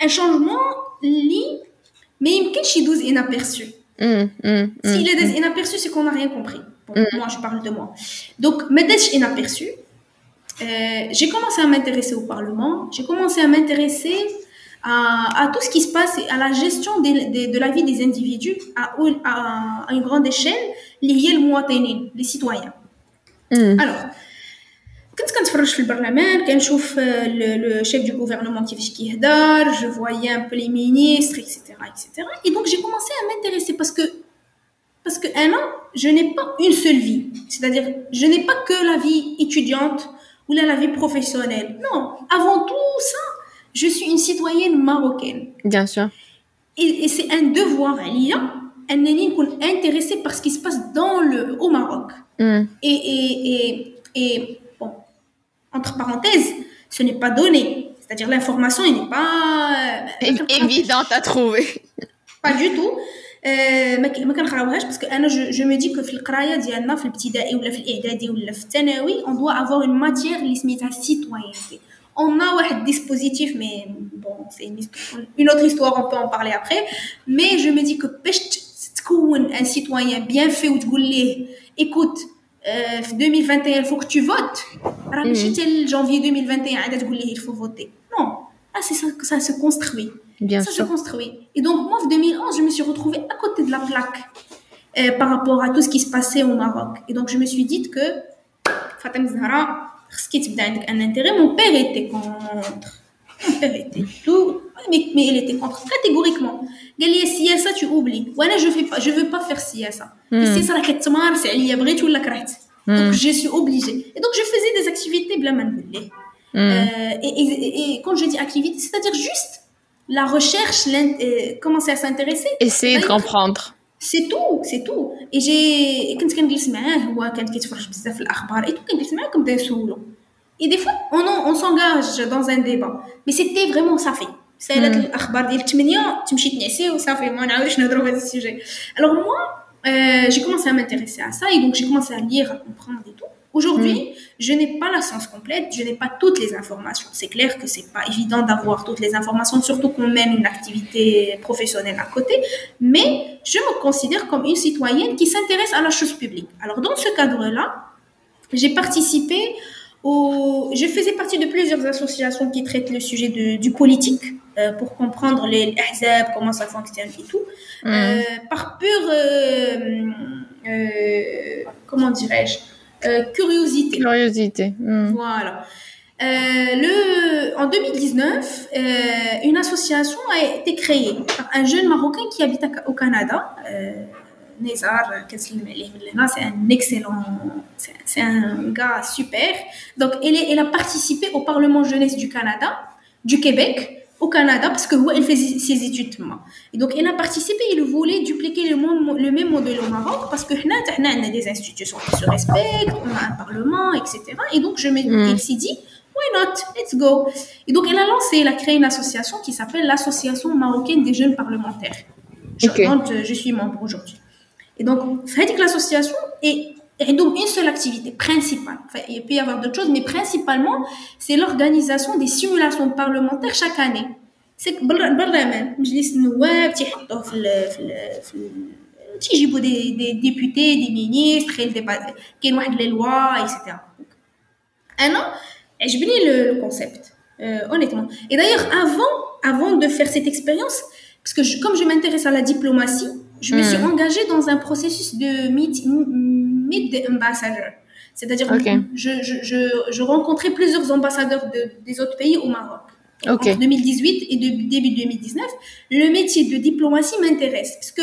un changement lié, mais il me inaperçu. Mm, mm, S'il est inaperçu, c'est qu'on n'a rien compris. Moi, je parle de moi. Donc, Medesh inaperçu Euh, j'ai commencé à m'intéresser au Parlement. J'ai commencé à m'intéresser à, à, tout ce qui se passe, à la gestion de, de, la vie des individus à, à, une grande échelle, liée le les citoyens. Mm. Alors, كنت كنتفرج في البرلمان كنشوف لو شيف دو غوفرنمون كيفاش كيهدر جو فوايي ان بو لي مينيستر اكسيتيرا اكسيتيرا اي دونك جي كومونسي ا m'intéresser باسكو parce que un an, je n'ai pas une seule vie. C'est-à-dire, je n'ai pas que la vie étudiante ou la vie professionnelle. Non, avant tout ça, je suis une citoyenne marocaine. Bien sûr. Et, et c'est un devoir, Alia, un qu'on intéressé par ce qui se passe dans le, au Maroc. Mm. Et, et, et, et bon, entre parenthèses, ce n'est pas donné. C'est-à-dire l'information, elle n'est pas é- évidente à trouver. Pas du tout. ما كنقراوهاش باسكو انا جو, جو مي دي كو في القرايه ديالنا في الابتدائي ولا في الاعدادي ولا في الثانوي اون دوا افوار اون ماتيير اللي سميتها سيتوينتي on a واحد dispositif mais bon c'est une, une autre histoire on peut en parler après mais je me dis que باش تكون un citoyen bien fait وتقول ليه écoute في 2021 il faut que tu votes راه ماشي حتى janvier 2021 عاد تقول ليه il faut voter non ah, c'est ça que ça se construit. Bien ça se construit. Et donc, moi, en 2011, je me suis retrouvée à côté de la plaque euh, par rapport à tout ce qui se passait au Maroc. Et donc, je me suis dit que Fatem Zahra, ce qui est un intérêt, mon père était contre. Mon père était tout. Mais, il était contre catégoriquement. Il a dit ça, tu oublies. Voilà, je ne veux pas faire CSA. C'est ça, c'est ou la Donc, je suis obligée. Et donc, je faisais des activités, blaman ما نقول ليه Euh, et, et, et quand je dis activité c'est-à-dire juste la recherche, euh, commencer à s'intéresser. Essayer de comprendre. C'est tout, c'est tout. Et j'ai كنت كنجلس معاه هو كان كيتفرج بزاف في الاخبار et tout كنجلس معاه كنبدا نسولو. Et des fois on on s'engage dans un débat, mais c'était vraiment صافي. سالت الاخبار ديال 8 تمشي تنعسي وصافي ما نعاودش نهضروا في هذا السوجي. Alors moi euh, j'ai commencé à m'intéresser à ça et donc j'ai commencé à lire, à comprendre et tout. Aujourd'hui, mm. je n'ai pas la science complète, je n'ai pas toutes les informations. C'est clair que c'est pas évident d'avoir toutes les informations, surtout qu'on mène une activité professionnelle à côté. Mais je me considère comme une citoyenne qui s'intéresse à la chose publique. Alors dans ce cadre-là, j'ai participé au, je faisais partie de plusieurs associations qui traitent le sujet de, du politique euh, pour comprendre les ahzab, comment ça fonctionne et tout. Mm. Euh, par pure, euh, comment dirais-je, curiosité. Curiosité. Mm. Voilà. Euh, le, en 2019, euh, une association a été créée par un jeune Marocain qui habite au Canada. Nézar, c'est un excellent, c'est un gars super. Donc, elle a participé au Parlement jeunesse du Canada, du Québec, au Canada parce que elle fait ses études et donc elle a participé il voulait dupliquer le, le même modèle au Maroc parce que on a des institutions qui se respectent on a un parlement etc et donc je me mm. il s'est dit why not? Let's go. Et donc elle a lancé elle a créé une association qui s'appelle l'association marocaine des jeunes parlementaires. Okay. je suis membre aujourd'hui. Et donc que l'association est et donc une seule activité principale. Enfin, il peut y avoir d'autres choses, mais principalement, c'est l'organisation des simulations parlementaires chaque année. C'est que des, des députés, des ministres, des lois, etc. Un an, j'ai le, le concept, euh, honnêtement. Et d'ailleurs, avant, avant de faire cette expérience, parce que je, comme je m'intéresse à la diplomatie, je me suis hmm. engagée dans un processus de meeting meet the ambassador. C'est-à-dire okay. je, je, je, je, rencontrais plusieurs ambassadeurs de, des autres pays au Maroc. Okay. En 2018 et de, début 2019, le métier de diplomatie m'intéresse parce que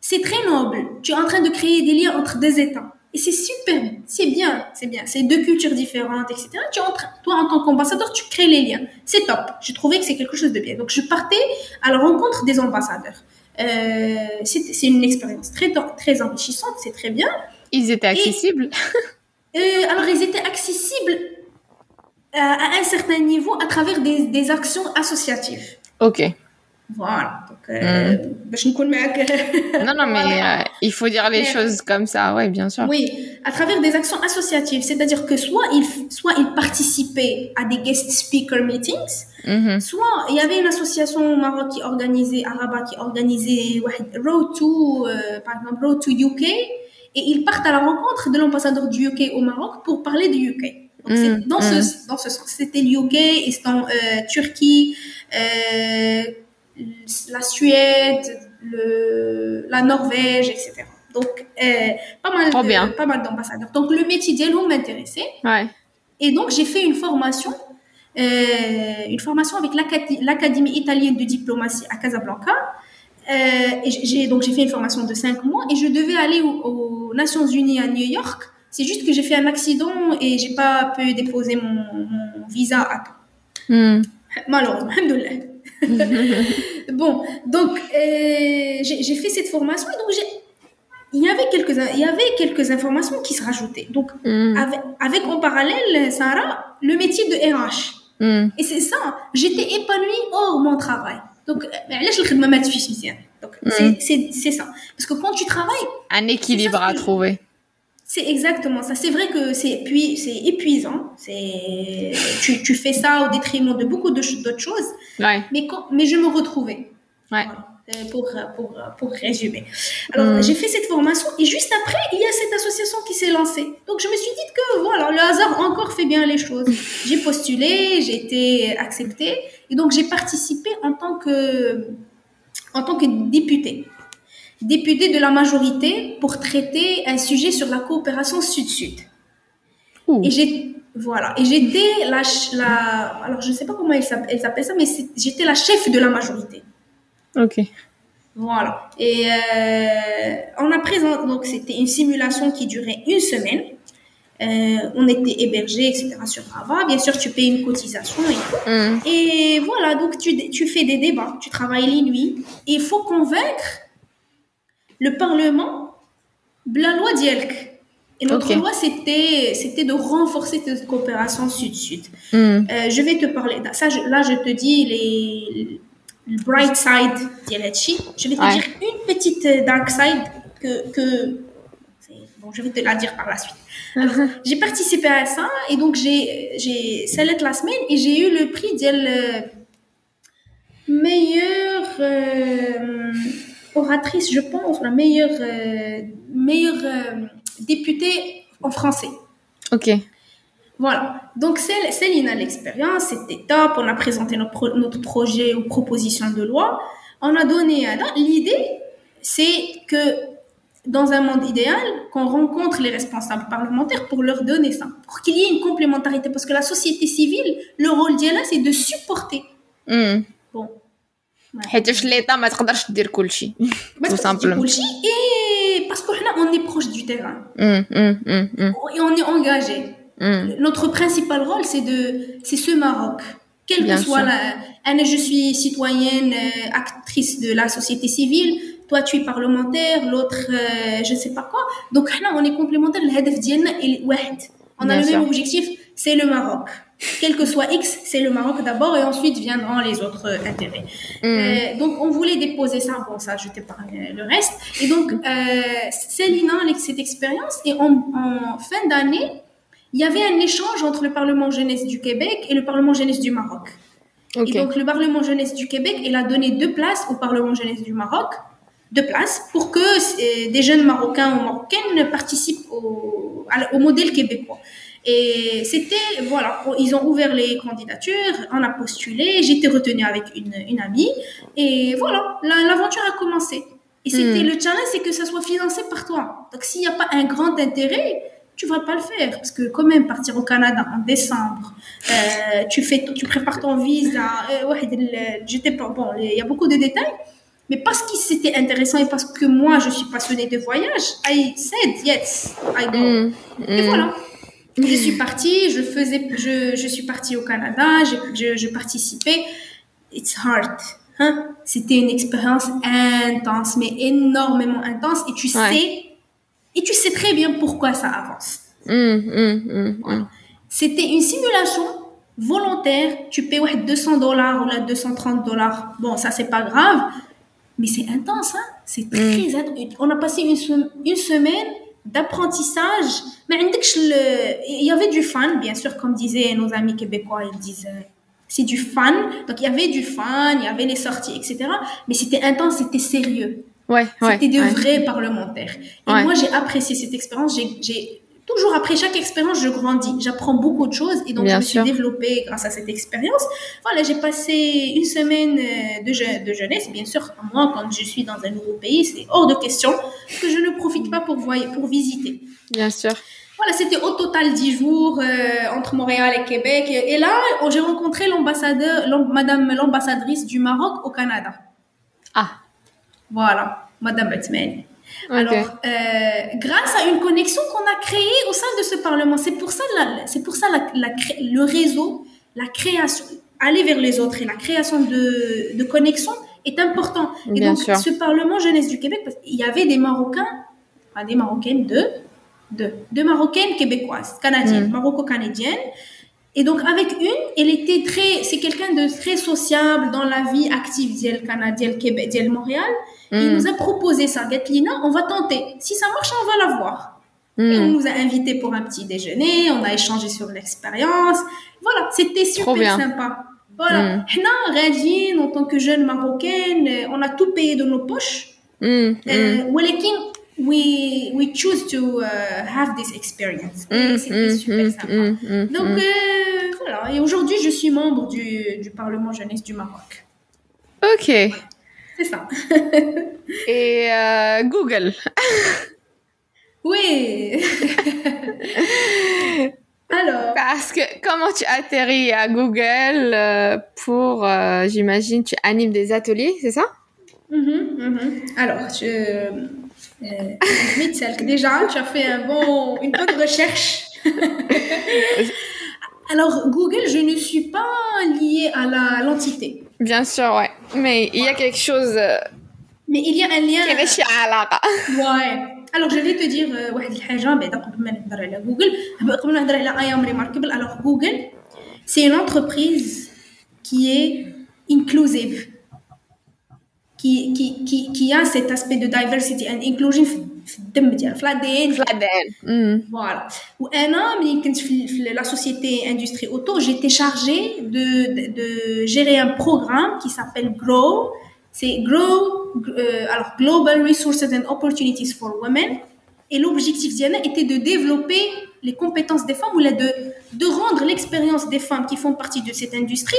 c'est très noble. Tu es en train de créer des liens entre deux États. Et c'est super, c'est bien, c'est bien. C'est deux cultures différentes, etc. Tu entres, toi, en tant qu'ambassadeur, tu crées les liens. C'est top. Je trouvais que c'est quelque chose de bien. Donc, je partais à la rencontre des ambassadeurs. Euh, c'est une expérience très, très enrichissante, c'est très bien. Ils étaient accessibles Et, *laughs* euh, Alors, ils étaient accessibles à, à, un certain niveau à travers des, des actions associatives. Ok. Voilà. Donc, euh, mm. non, non, mais voilà. euh, il faut dire les mais, choses comme ça, oui, bien sûr. Oui, à travers des actions associatives. C'est-à-dire que soit ils, soit ils participaient à des guest speaker meetings, mm -hmm. soit il y avait une association au Maroc qui organisait, à Rabat, qui organisait Road to, euh, par exemple, Road to UK, et ils partent à la rencontre de l'ambassadeur du UK au Maroc pour parler du UK. Donc, Mm, dans, mm. ce, dans ce sens, c'était le UK, Istan- euh, Turquie, euh, la Suède, le, la Norvège, etc. Donc, euh, pas mal de- bien. pas mal d'ambassadeurs. Donc, le métier d'Elho m'intéressait. Ouais. Et donc, j'ai fait une formation, euh, une formation avec l'Académie italienne de diplomatie à Casablanca. Et j'ai donc j'ai fait une formation de cinq mois et je devais aller aux, Nations Unies à New York. C'est juste que j'ai fait un accident et j'ai pas pu déposer mon, mon visa à temps. Hmm. Malheureusement, *laughs* bon, donc euh, j'ai fait cette formation et donc il y avait quelques il y avait quelques informations qui se rajoutaient. Donc hmm. avec, avec, en parallèle Sarah le métier de RH. Hmm. Et c'est ça, j'étais épanouie hors mon travail. Donc donc hmm. c'est ça. Parce que quand tu travailles un équilibre à trouver. C'est exactement ça. C'est vrai que c'est c'est épuisant. C'est tu, tu, fais ça au détriment de beaucoup d'autres choses. Ouais. Mais quand, mais je me retrouvais. Ouais. Euh, pour, pour, pour résumer. Alors, hmm. j'ai fait cette formation et juste après, il y a cette association qui s'est lancée. Donc, je me suis dit que voilà, le hasard encore fait bien les choses. J'ai postulé, j'ai été acceptée et donc j'ai participé en tant que, en tant que députée député de la majorité pour traiter un sujet sur la coopération sud-sud. Et j'ai voilà et j'étais la, la alors je ne sais pas comment elle s'appelle ça mais j'étais la chef de la majorité. Ok. Voilà. Et euh, on a présenté donc c'était une simulation qui durait une semaine. Euh, on était hébergés, etc. sur Rava. Bien sûr, tu payes une cotisation et tout. Mm. Et voilà, donc tu, tu fais des débats, tu travailles les nuits. Et il faut convaincre le Parlement, la loi d'Yelk. Et notre loi, c'était, c'était de renforcer cette coopération sud-sud. Hmm. Euh, je vais te parler, ça, là, je te dis les, bright side d'Yelchi. Je vais te dire une petite euh, dark side que, que bon, je vais te la dire par la suite. J'ai participé à ça et donc j'ai, j'ai, la semaine et j'ai eu le prix de euh, meilleur, oratrice, je pense, la meilleure, euh, meilleure euh, députée en français. Ok. Voilà. Donc, Céline a l'expérience, c'était top. On a présenté notre, notre projet ou proposition de loi. On a donné à L'idée, c'est que dans un monde idéal, qu'on rencontre les responsables parlementaires pour leur donner ça, pour qu'il y ait une complémentarité. Parce que la société civile, le rôle d'elle, c'est de supporter. Hmm. Bon, حيت في ليطا ما تقدرش دير كلشي tout simplement كلشي et parce que là on est proche du terrain mm, mm, mm, et on est engagé notre principal rôle c'est de c'est ce Maroc quel que soit la je suis citoyenne euh, actrice de la société civile toi tu es parlementaire, l'autre euh, je sais pas quoi. Donc ah là, on est complémentaires, on a le même objectif, c'est le Maroc. Quel que soit X, c'est le Maroc d'abord et ensuite viendront les autres euh, intérêts. Mm. Euh, donc on voulait déposer ça, bon ça je t'épargne le reste. Et donc c'est l'inan cette expérience et en, fin d'année, il y avait un échange entre le Parlement jeunesse du Québec et le Parlement jeunesse du Maroc. Et donc le Parlement jeunesse du Québec, il a donné deux places au Parlement jeunesse du Maroc deux places, pour que euh, des jeunes Marocains ou Marocaines participent au, au modèle québécois. Et c'était, voilà, ils ont ouvert les candidatures, on a postulé, j'étais retenue avec une, une amie, et voilà, l'aventure a commencé. Et c'était hmm. le challenge, c'est que ça soit financé par toi. Donc s'il n'y a pas un grand intérêt, tu vas pas le faire parce que quand même partir au Canada en décembre, euh, tu fais, tu prépares ton visa, euh, j'étais bon, il y a beaucoup de détails, mais parce que c'était intéressant et parce que moi je suis passionnée de voyage, I said yes, I go. Hmm. Et hmm. voilà. Je suis partie, je faisais, je, je suis partie au Canada, je, je, participais. It's hard. Hein? C'était une expérience intense, mais énormément intense. Et tu sais, et tu sais très bien pourquoi ça avance. Hum, C'était une simulation volontaire. Tu payes 200 dollars ou là 230 dollars. Bon, ça c'est pas grave, mais c'est intense. Hein? C'est très intense. On a passé une, une semaine d'apprentissage, mais il y avait du fun, bien sûr, comme disaient nos amis québécois, ils disent c'est du fun. Donc il y avait du fun, il y avait les sorties, etc. Mais c'était intense, c'était sérieux. Ouais, c'était de vrais parlementaires. Et moi, j'ai apprécié cette expérience. J'ai toujours après chaque expérience, je grandis, j'apprends beaucoup de choses et donc je me suis développée grâce à cette expérience. Voilà, j'ai passé une semaine euh, de, de jeunesse. Bien sûr, moi, quand je suis dans un nouveau pays, c'est hors de question que je ne profite pas pour, pour visiter. Bien sûr. Voilà, c'était au total 10 jours euh, entre Montréal et Québec. Et, là, j'ai rencontré l'ambassadeur, madame l'ambassadrice du Maroc au Canada. Ah. Voilà, madame Alors, euh, grâce à une connexion qu'on a créée au sein de ce Parlement, c'est pour ça, c'est pour ça la, le réseau, la création, aller vers les autres et la création de, de connexions est important. Et donc, ce Parlement jeunesse du Québec, parce il y avait des Marocains, pas des Marocaines, deux, deux, deux Marocaines québécoises, canadiennes, mm. maroco-canadiennes. Et donc, avec une, elle était très, c'est quelqu'un de très sociable dans la vie active d'elle, canadienne, Québec, d'elle, Montréal. Il mm. nous a proposé ça. Gatlina, on va tenter. Si ça marche, on va la voir. Et on mm. nous a invités pour un petit déjeuner. On a échangé sur l'expérience. Voilà, c'était super sympa. Voilà. Mm. en tant que jeune marocaine, on a tout payé de nos poches. Mm. Euh, we, we choose to uh, have this experience. C'était super sympa. Donc, euh, voilà. Et aujourd'hui, je suis membre du, du Parlement jeunesse du Maroc. Ok. C'est ça. *laughs* Et euh, Google. *laughs* oui. *laughs* Alors. Parce que comment tu atterris à Google euh, pour, j'imagine, tu animes des ateliers, c'est ça? Mm-hmm, mm-hmm. Alors, je. déjà, *laughs* tu as fait un bon, une bonne recherche. *laughs* Alors, Google, je ne suis pas liée à l'entité. Bien sûr, ouais. Mais il y a quelque chose. Euh, Mais il y a un lien. Ouais. Alors, je vais te dire واحد الحاجة بعدا قبل ما نهضر على جوجل قبل ما نهضر على I am remarkable. Alors, Google, c'est une entreprise qui est inclusive. Qui, qui, qui, qui a cet aspect de diversity and inclusion في الدم ديالها في l'ADN في l'ADN فوالا وانا ملي كنت في, في la société industrie auto j'étais chargée de, de, de gérer un programme qui s'appelle GROW c'est GROW euh, alors Global Resources and Opportunities for Women et l'objectif d'Yana était de développer les compétences des femmes ou de, de rendre l'expérience des femmes qui font partie de cette industrie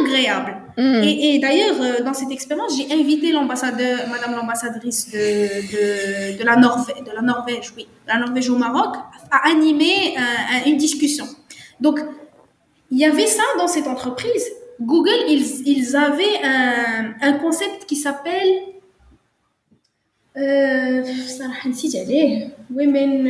agréable. Mm. Et, et d'ailleurs, euh, dans cette expérience, j'ai invité l'ambassadeur, Madame l'ambassadrice de, de, de, la Norvège, de la Norvège, oui, la Norvège au Maroc, à animer euh, une discussion. Donc, il y avait ça dans cette entreprise. Google, ils, ils avaient un, un concept qui s'appelle صراحة نسيت عليه women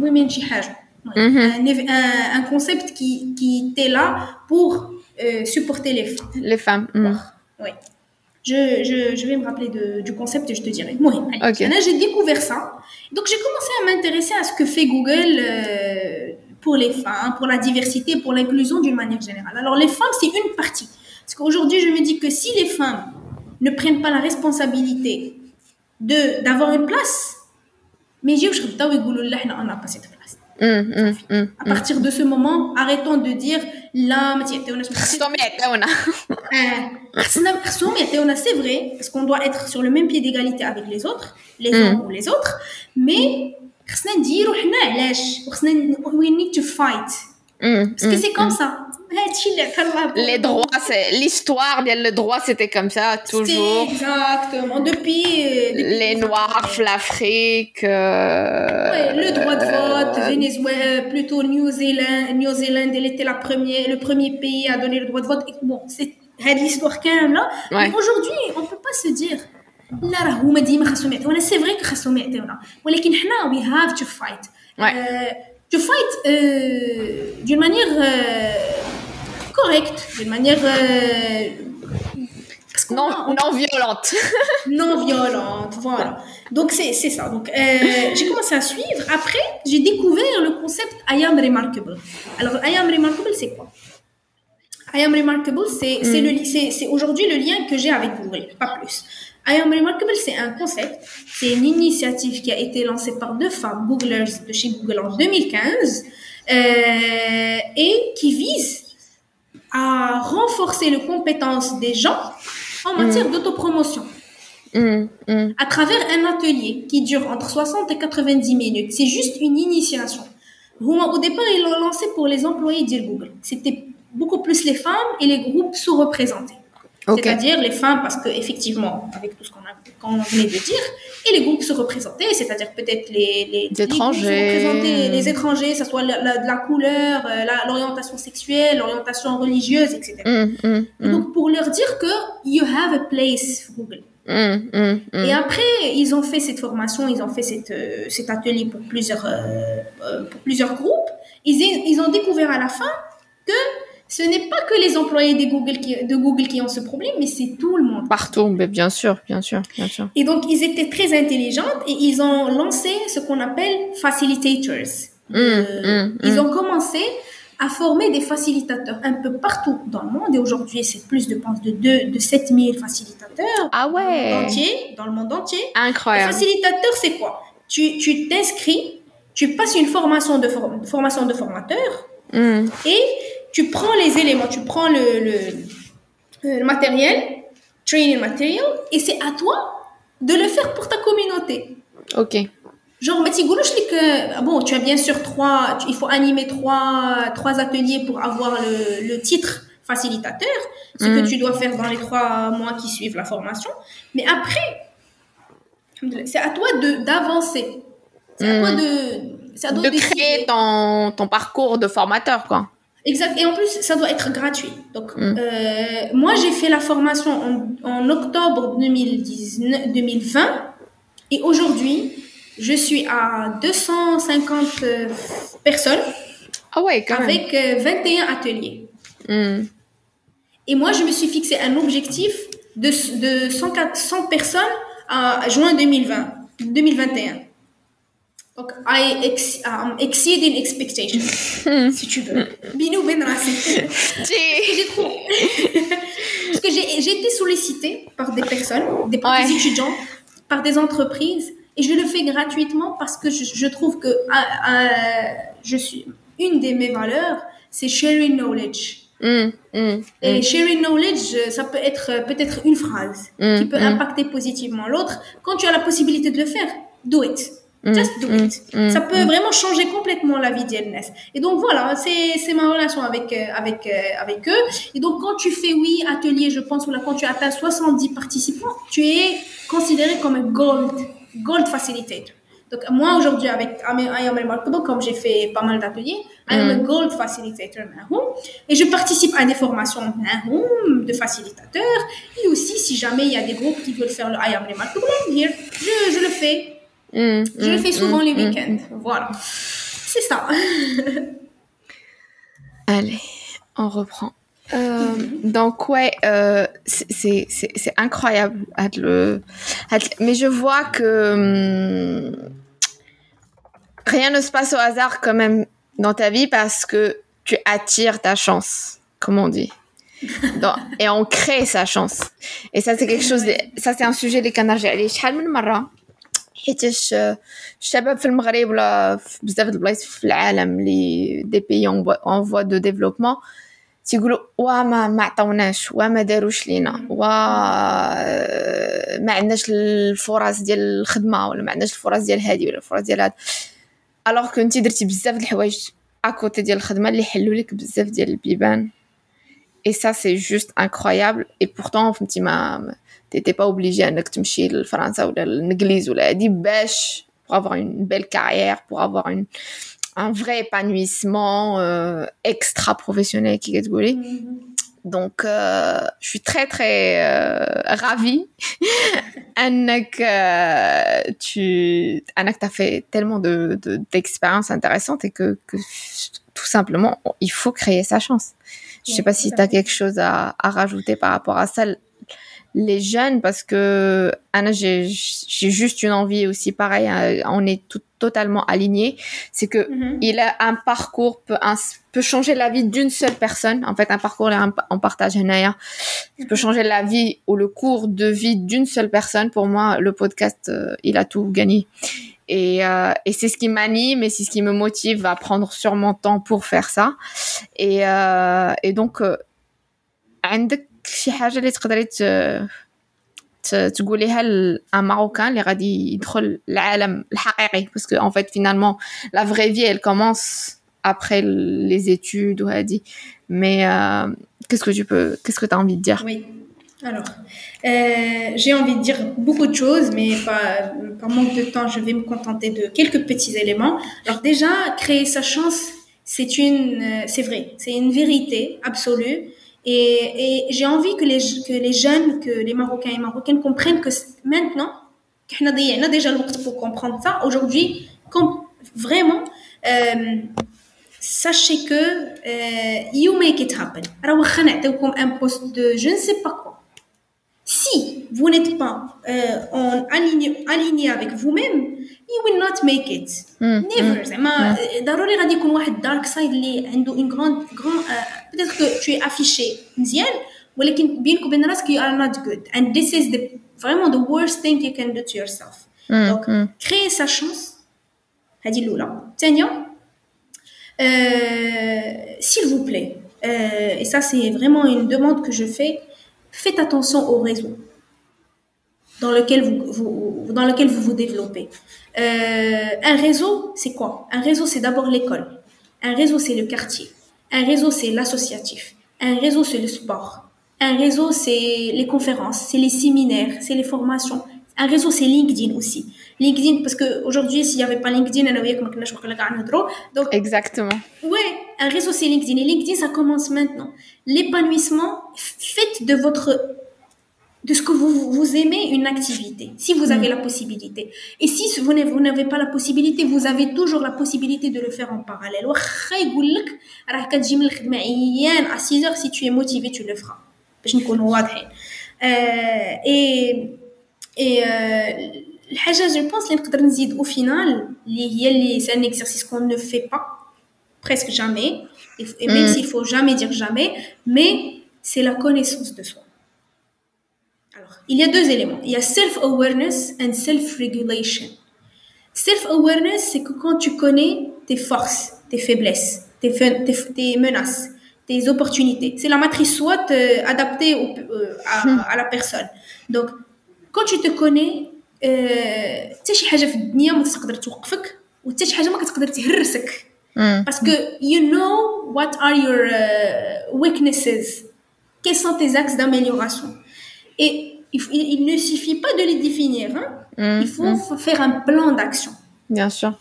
women شي حاجة un, un, concept qui, qui était là pour euh, supporter les femmes. Les femmes. Mm. Oui. Je, je, je, vais me rappeler de, du concept et je te dirai. Moi, okay. j'ai découvert ça. Donc, j'ai commencé à m'intéresser à ce que fait Google euh, pour les femmes, pour la diversité, pour l'inclusion d'une manière générale. Alors, les femmes, c'est une partie. Parce qu'aujourd'hui, je me dis que si les femmes ne prennent pas la responsabilité de d'avoir une place. Mais j'ai je on n'a pas cette place. Mm, mm, mm, à partir de ce moment arrêtons de dire là c'est vrai parce qu'on doit être sur le même pied d'égalité avec les autres les hommes ou les autres mais we need to fight. Parce que c'est comme ça les droits, c'est l'histoire, le droit, c'était comme ça toujours. Exactement. Depuis, euh, les Noirs, l'Afrique. Euh, le droit de vote, Venezuela, plutôt New Zealand, New Zealand, elle était la première, le premier pays à donner le droit de vote. Bon, c'est l'histoire quand même là. Mais aujourd'hui, on peut pas se dire. لا راه هما ديما خاصهم يعطيونا سي فري خاصهم يعطيونا ولكن حنا we have to fight ouais. euh, to fight correcte, d'une manière euh, non, non violente. *laughs* non violente, voilà. Donc c'est ça. Donc euh, j'ai commencé à suivre. Après, j'ai découvert le concept I am remarkable. Alors I am remarkable, c'est quoi I am remarkable, c'est mm. aujourd'hui le lien que j'ai avec Google, pas plus. I am remarkable, c'est un concept, c'est une initiative qui a été lancée par deux femmes Googlers de chez Google en 2015 euh, et qui vise à renforcer les compétences des gens en matière mm. d'autopromotion. Mm, mm. À travers un atelier qui dure entre 60 et 90 minutes. C'est juste une initiation. Au départ, ils l'ont lancé pour les employés de Google. C'était beaucoup plus les femmes et les groupes sous-représentés. C'est-à-dire les femmes, parce que effectivement, avec tout ce qu'on a, venait de dire, et les groupes se représentaient, c'est-à-dire peut-être les, les, étrangers, les, étrangers, que ce soit la, la, couleur, euh, l'orientation sexuelle, l'orientation religieuse, etc. Hum, hum, hum. Donc pour leur dire que you have a place Google. Et après, ils ont fait cette formation, ils ont fait cette, euh, cet atelier pour plusieurs, euh, pour plusieurs groupes. Ils, ils ont découvert à la fin que ce n'est pas que les employés de Google, qui, de Google qui ont ce problème, mais c'est tout le monde. Partout, mais bien sûr, bien sûr, bien sûr. Et donc, ils étaient très intelligents et ils ont lancé ce qu'on appelle facilitators. Mmh, euh, mmh, ils mmh. ont commencé à former des facilitateurs un peu partout dans le monde. Et aujourd'hui, c'est plus de, pense, de, 2, de 7000 facilitateurs. Ah ouais. Dans le monde entier. Dans le monde entier. Incroyable. facilitateur, c'est quoi? Tu t'inscris, tu, passes une formation de, formation de formateur et tu prends les éléments, tu prends le, le, matériel, training material, et c'est à toi de le faire pour ta communauté. Ok. Genre, mais que, bon, tu as bien sûr trois, il faut animer trois, trois ateliers pour avoir le, le titre facilitateur, ce que mm. tu dois faire dans les trois mois qui suivent la formation. Mais après, c'est à toi d'avancer. C'est à toi mm. de, de créer ton, ton parcours de formateur, quoi. Exact. Et en plus, ça doit être gratuit. Donc, mm. euh, moi, j'ai fait la formation en, en octobre 2019, 2020. Et aujourd'hui, je suis à 250 euh, personnes. Ah ouais, quand avec 21 euh, ateliers. Mm. Et moi, je me suis fixé un objectif de, de 100, 100 personnes à juin 2020, 2021. Donc, I ex um, exceeding expectations, si tu veux. Binou Ben J'ai trop. Parce que j'ai été sollicitée par des personnes, des, étudiants, par des entreprises, et je le fais gratuitement parce que je, trouve que euh, euh, je suis une de mes valeurs, c'est sharing knowledge. Mm, mm, et mm. sharing knowledge, ça peut être peut-être une phrase qui peut impacter positivement l'autre. Quand tu as la possibilité de le faire, do it. Mm, Just do it. Mm, mm, ça peut vraiment changer complètement la vie d'Ernest. Et donc voilà, c'est ma relation avec euh, avec euh, avec eux. Et donc quand tu fais oui atelier, je pense ou là quand tu atteins 70 participants, tu es considéré comme un gold gold facilitator. Donc moi aujourd'hui avec I Am Remarkable, comme j'ai fait pas mal d'ateliers, I am a gold facilitator et je participe à des formations de facilitateurs et aussi si jamais il y a des groupes qui veulent faire le I Am Remarkable, here, je, je le fais Mm, je le fais mm, souvent les mm, week-ends. Voilà. C'est ça. *laughs* Allez, on reprend. Euh, donc ouais, euh, c'est incroyable. Le, mais je vois que rien ne se passe au hasard quand même dans ta vie parce que tu attires ta chance, comme on dit. et on crée sa chance. Et ça c'est quelque *laughs* chose. De, ça c'est un sujet des canards. حيتاش الشباب في المغرب ولا بزاف د البلايص في العالم اللي دي بيي اون فوا دو ديفلوبمون تيقولوا وا ما ما عطاوناش وا ما داروش لينا وا ما عندناش الفرص ديال الخدمة ولا ما عندناش الفرص ديال هادي ولا الفرص ديال هاد. الوغ كو انت درتي بزاف د الحوايج اكوتي ديال الخدمة اللي يحلوا لك بزاف ديال البيبان. Et ça c'est juste incroyable. Et pourtant فهمتي ما t'étais pas obligé انك تمشي لفرنسا ولا الانجليز ولا هادي باش pour avoir une belle carrière pour avoir une un vrai épanouissement euh, extra professionnel qui est donc euh, je suis très très euh, ravie *laughs* Annek euh, tu Annek t'as fait tellement de d'expériences intéressantes et que, que tout simplement il faut créer sa chance je sais pas si tu as quelque chose à, à rajouter par rapport à ça les jeunes parce que Anna j'ai juste une envie aussi pareil euh, on est tout, totalement alignés. C'est que mm-hmm. il a un parcours peut un, peut changer la vie d'une seule personne. En fait un parcours en partage un il peut changer la vie ou le cours de vie d'une seule personne. Pour moi le podcast euh, il a tout gagné. Et, euh, et c'est ce qui m'anime et c'est ce qui me motive à prendre sur mon temps pour faire ça. Et euh, et donc euh, شي حاجه اللي تقدري تقوليها لان ماروكان اللي غادي يدخل العالم الحقيقي باسكو ان فيت فينالمون لا فري في elle commence après les études ou هادي mais euh, qu'est-ce que tu peux qu'est-ce que tu as envie de dire oui Alors, euh, j'ai envie de dire beaucoup de choses, mais pas, par manque de temps, je vais me contenter de quelques petits éléments. Alors déjà, créer sa chance, c'est une, euh, c'est vrai, c'est une vérité absolue. Et, j'ai envie que les, que les jeunes, que les Marocains et Marocaines comprennent que maintenant, qu'on a déjà le temps pour comprendre ça. Aujourd'hui, vraiment, euh, sachez que euh, you make it happen. Alors, un poste de je ne sais pas quoi si vous n'êtes pas euh, en aligné, aligné avec vous-même, you will not make it. Mm, Never. زعما ضروري غادي يكون واحد dark side اللي عنده une grande grande uh, peut-être que tu es affiché مزيان ولكن بينك وبين راسك you are not good and this is the vraiment the worst thing you can do to yourself. Mm, Donc mm. créer sa chance هذه الأولى. الثانية euh, s'il vous plaît euh, et ça c'est vraiment une demande que je fais faites attention au réseau dans lequel vous, vous dans lequel vous vous développez. Euh, un réseau, c'est quoi? Un réseau, c'est d'abord l'école. Un réseau, c'est le quartier. Un réseau, c'est l'associatif. Un réseau, c'est le sport. Un réseau, c'est les conférences, c'est les séminaires, c'est les formations. Un réseau, c'est LinkedIn aussi. LinkedIn, parce qu'aujourd'hui, s'il n'y avait pas LinkedIn, donc, Exactement. Ouais, un réseau, c'est LinkedIn. Et LinkedIn, ça commence maintenant. L'épanouissement, faites de votre de ce que vous, vous aimez une activité, si vous avez mm. la possibilité. Et si vous n'avez pas la possibilité, vous avez toujours la possibilité de le faire en parallèle. À 6 heures, si tu es motivé, tu le feras. Euh, et et euh, je pense que au final, c'est un exercice qu'on ne fait pas presque jamais, et même mm. s'il faut jamais dire jamais, mais c'est la connaissance de soi il y a deux éléments il y a self awareness and self regulation self awareness c'est que quand tu connais tes forces tes faiblesses tes, tes, tes menaces tes opportunités c'est la matrice SWOT euh, adaptée au, euh, à, à la personne donc quand tu te connais حتى شي حاجه في الدنيا ما تقدر توقفك وحتى شي حاجه ما كتقدر تهرسك باسكو you know what are your uh, weaknesses quels sont tes axes d'amélioration et il, il, ne suffit pas de les définir hein? il faut faire un plan d'action bien sûr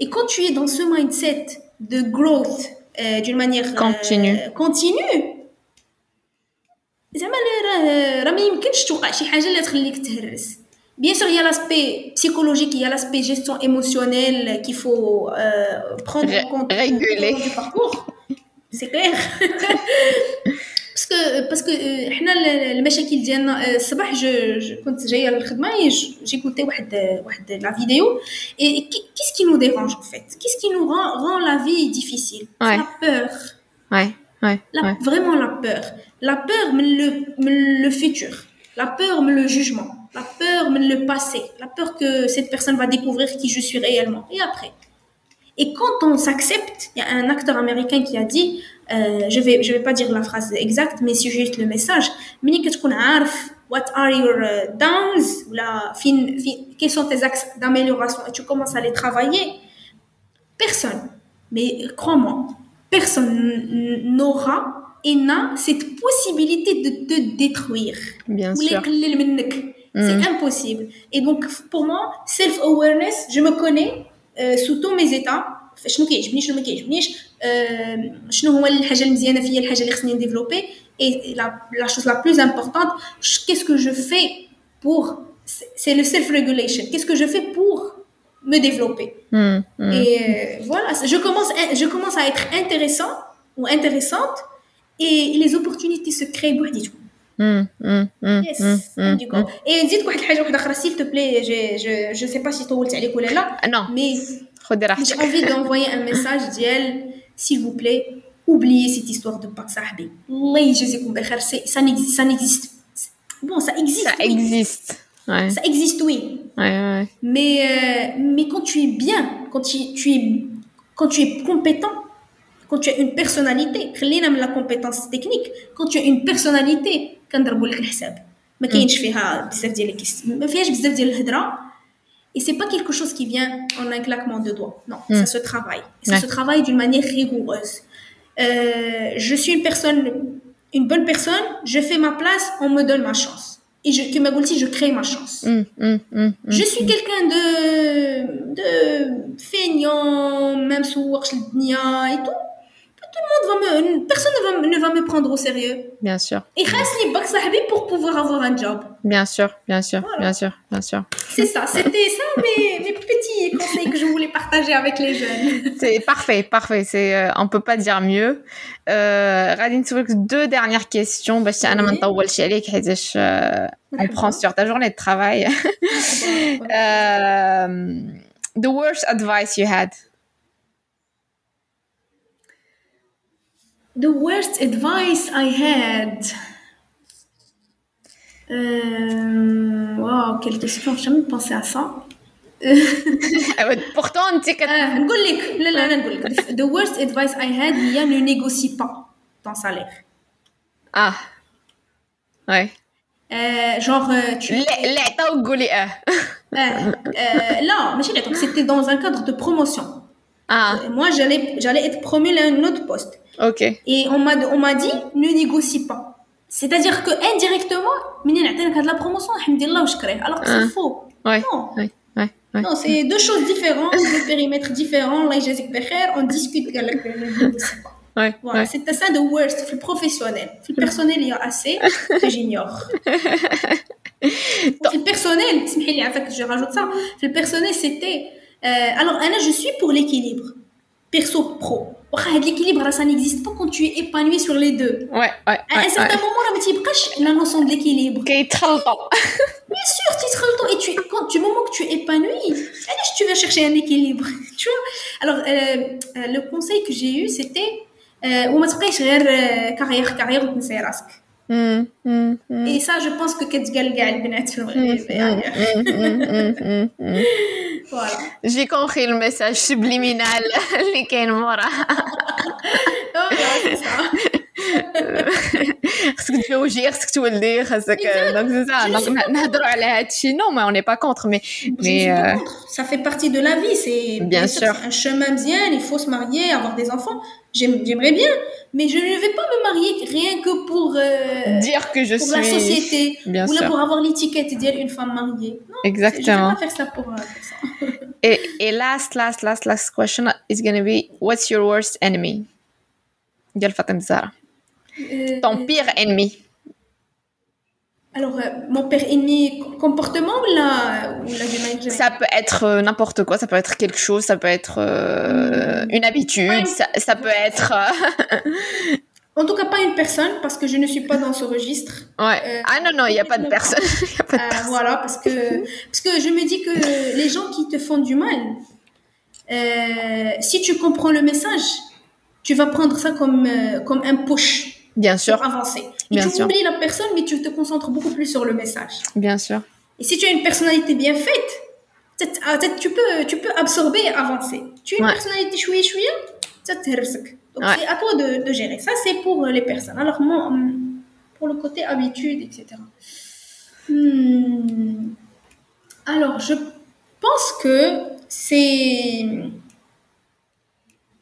et quand tu es dans ce mindset de growth euh, d'une manière continue euh, continue زعما راه ما يمكنش توقع شي حاجه اللي تخليك تهرس Bien sûr, il y a l'aspect psychologique, il y a l'aspect gestion émotionnelle qu'il faut euh, prendre en compte réguler du parcours. C'est clair. *laughs* parce que parce que حنا المشاكل ديالنا الصباح جو كنت جايه للخدمه جيكوتي واحد واحد لا فيديو et qu'est-ce qui nous dérange en fait qu'est-ce qui nous rend, rend la vie difficile ouais. la peur ouais ouais, la, ouais. vraiment la peur la peur mais le, mais le futur la peur mais le jugement la peur mais le passé la peur que cette personne va découvrir qui je suis réellement et après Et quand on s'accepte, il y a un acteur américain qui a dit, euh, je vais, je vais pas dire la phrase exacte, mais c'est juste le message. What are your euh, downs, la, fin, fin, quels sont tes axes d'amélioration, et tu commences à les travailler, personne, mais crois-moi, personne n'aura et n'a cette possibilité de te détruire. Bien sûr. Mm. C'est impossible. Et donc, pour moi, self-awareness, je me connais, euh, sous tous mes états. شنو كيعجبني شنو ما كيعجبنيش شنو هو الحاجه المزيانه فيا الحاجه اللي خصني نديفلوبي et la, la chose la plus importante qu'est-ce que je fais pour c'est le self regulation qu'est-ce que je fais pour me développer mm, mm. et euh, voilà je commence je commence à être intéressant ou intéressante et les opportunités se créent بوحديتهم yes du coup et نزيدك واحد الحاجه واحده اخرى s'il te plaît je je je sais pas si طولت عليك ولا لا non mais خدي راحتك j'ai envie d'envoyer un message ديال s'il vous plaît oubliez cette histoire de باك صاحبي الله يجازيكم بخير ça n'existe ça n'existe bon ça existe ça existe ouais. ça existe oui ouais, ouais. mais euh, mais quand tu es bien quand tu, tu es quand tu es compétent quand tu as une personnalité خلينا من la compétence technique quand tu as une personnalité كنضربوا لك الحساب ما كاينش فيها بزاف ديال الكيس ما فيهاش بزاف ديال الهضره et c'est pas quelque chose qui vient en un claquement de doigts non mm. ça se travaille ça ouais. se travaille d'une manière rigoureuse euh, je suis une personne une bonne personne, je fais ma place, on me donne ma chance. Et je, que ma je crée ma chance. Mm, mm, mm, je suis quelqu'un de, de feignant, même sous et tout tout le monde va me, personne ne va, ne va me prendre au sérieux. Bien sûr. Et reste les bucks pour pouvoir avoir un job. Bien sûr, bien sûr, bien sûr, bien sûr. C'est ça, c'était ça mes, mes, petits conseils que je voulais partager avec les jeunes. *laughs* C'est parfait, parfait. C'est, euh, on peut pas dire mieux. Euh, Radine, deux dernières questions. Bah, on *laughs* prend sur ta journée de travail. *laughs* euh, the worst advice you had? The worst advice I had. Euh, wow, quelle question, j'ai jamais pensé à ça. *laughs* Pourtant, tu sais que. The worst advice I had, il y a ne négocie pas ton salaire. Ah. Ouais. Euh, genre, euh, tu. L'état ou euh, euh, Non, mais c'était dans un cadre de promotion. Ah. Moi, j'allais, j'allais être promu à un autre poste. Ok. Et on m'a, on m'a dit, ne négocie pas. C'est-à-dire que indirectement, de la promotion, alors que c'est ah. faux. Ouais. Non. Ouais. Ouais. Non, c'est deux choses différentes, *laughs* deux périmètres différents. Là, on discute. Ouais, voilà, ouais. c'était ça de worst, le professionnel. Le personnel, il y a assez que j'ignore. *laughs* le personnel, je rajoute ça. Le personnel, c'était. Euh, alors, Anna, je suis pour l'équilibre perso-pro. L'équilibre, ça n'existe pas quand tu es épanoui sur les deux. Ouais, ouais. À un certain moment, là, tu la notion de l'équilibre. Bien sûr, tu seras le temps. Et tu, quand, du moment que tu es épanoui, tu vas chercher un équilibre. *laughs* Tu vois Alors, euh, euh, le conseil que j'ai eu, c'était وما تبقايش غير carrière carrière وتنسي راسك et ça je pense que كتقال كاع البنات في المغرب voilà. j'ai compris le message subliminal. Les Ken Mora. Non, c'est ça. خصك تزوجي خصك تولدي خصك دونك سي سا دونك نهضروا على هادشي نو ما اون با كونتر مي مي ça fait partie de la vie c'est bien sûr un chemin bien il faut se marier avoir des enfants j'aimerais bien mais je ne vais pas me marier rien que pour euh, dire que je pour suis la société bien ou là pour avoir l'étiquette et dire une femme mariée non exactement je vais pas faire ça pour, euh, pour ça *laughs* et, et last last last last question is going to be what's your worst enemy ديال فاطمه الزهراء Euh, ton pire ennemi alors, euh, mon pire ennemi comportement ou la, ou la Ça peut être euh, n'importe quoi, ça peut être quelque chose, ça peut être euh, une habitude, ça, ça, peut être. *laughs* en tout cas, pas une personne, parce que je ne suis pas dans ce registre. Ouais. ah non, non, il n'y a pas de personne. *laughs* a pas de personne. Voilà, parce que, parce que je me dis que les gens qui te font du mal, si tu comprends le message, tu vas prendre ça comme, comme un push. Bien sûr. Pour avancer. Et Bien tu sûr. oublies la personne, mais tu te concentres beaucoup plus sur le message. Bien sûr. Et si tu as une personnalité bien faite, peut-être tu peux, tu peux absorber et avancer. Tu as une Ouais. personnalité chouïa chouïa, ça te risque. Donc Ouais. c'est à toi de, de gérer. Ça, c'est pour les personnes. Alors moi, hum, pour le côté habitude, etc. Hmm. Alors, je pense que c'est...